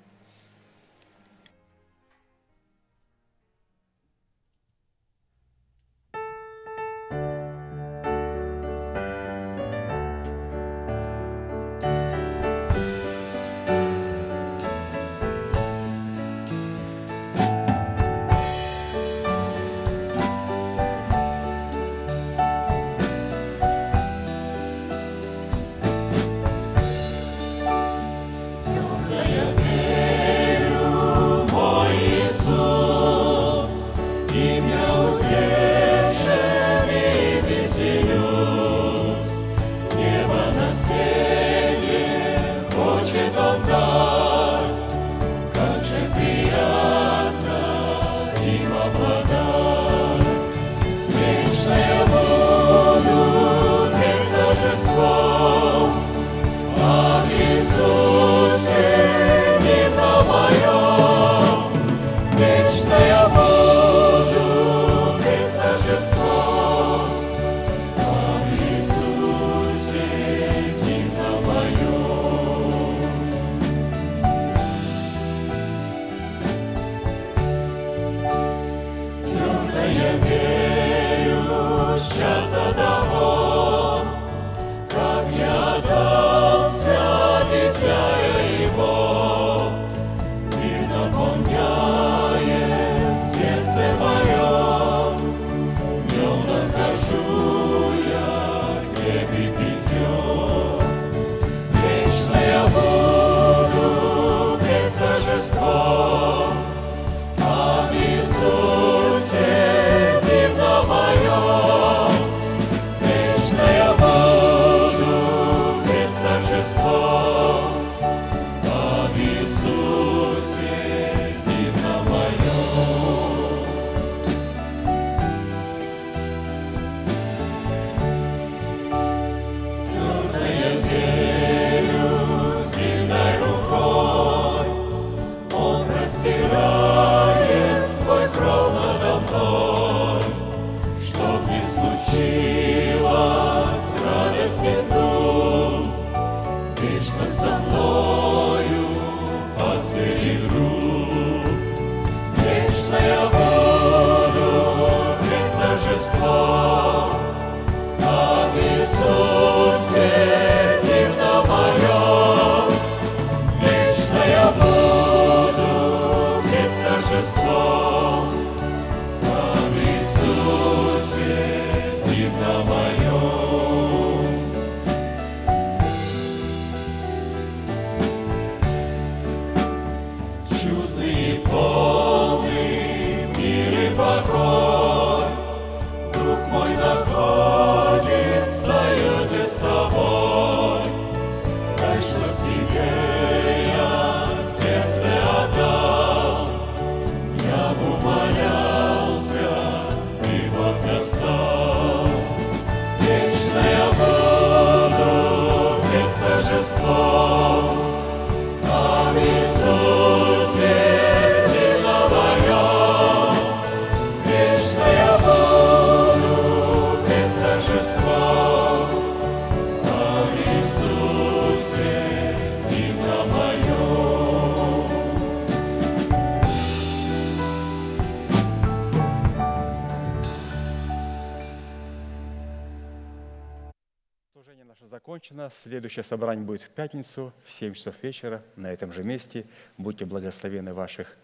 Следующее собрание будет в пятницу в 7 часов вечера на этом же месте. Будьте благословены в ваших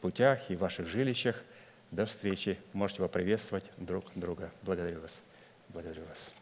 путях и в ваших жилищах. До встречи. Можете поприветствовать друг друга. Благодарю вас. Благодарю вас.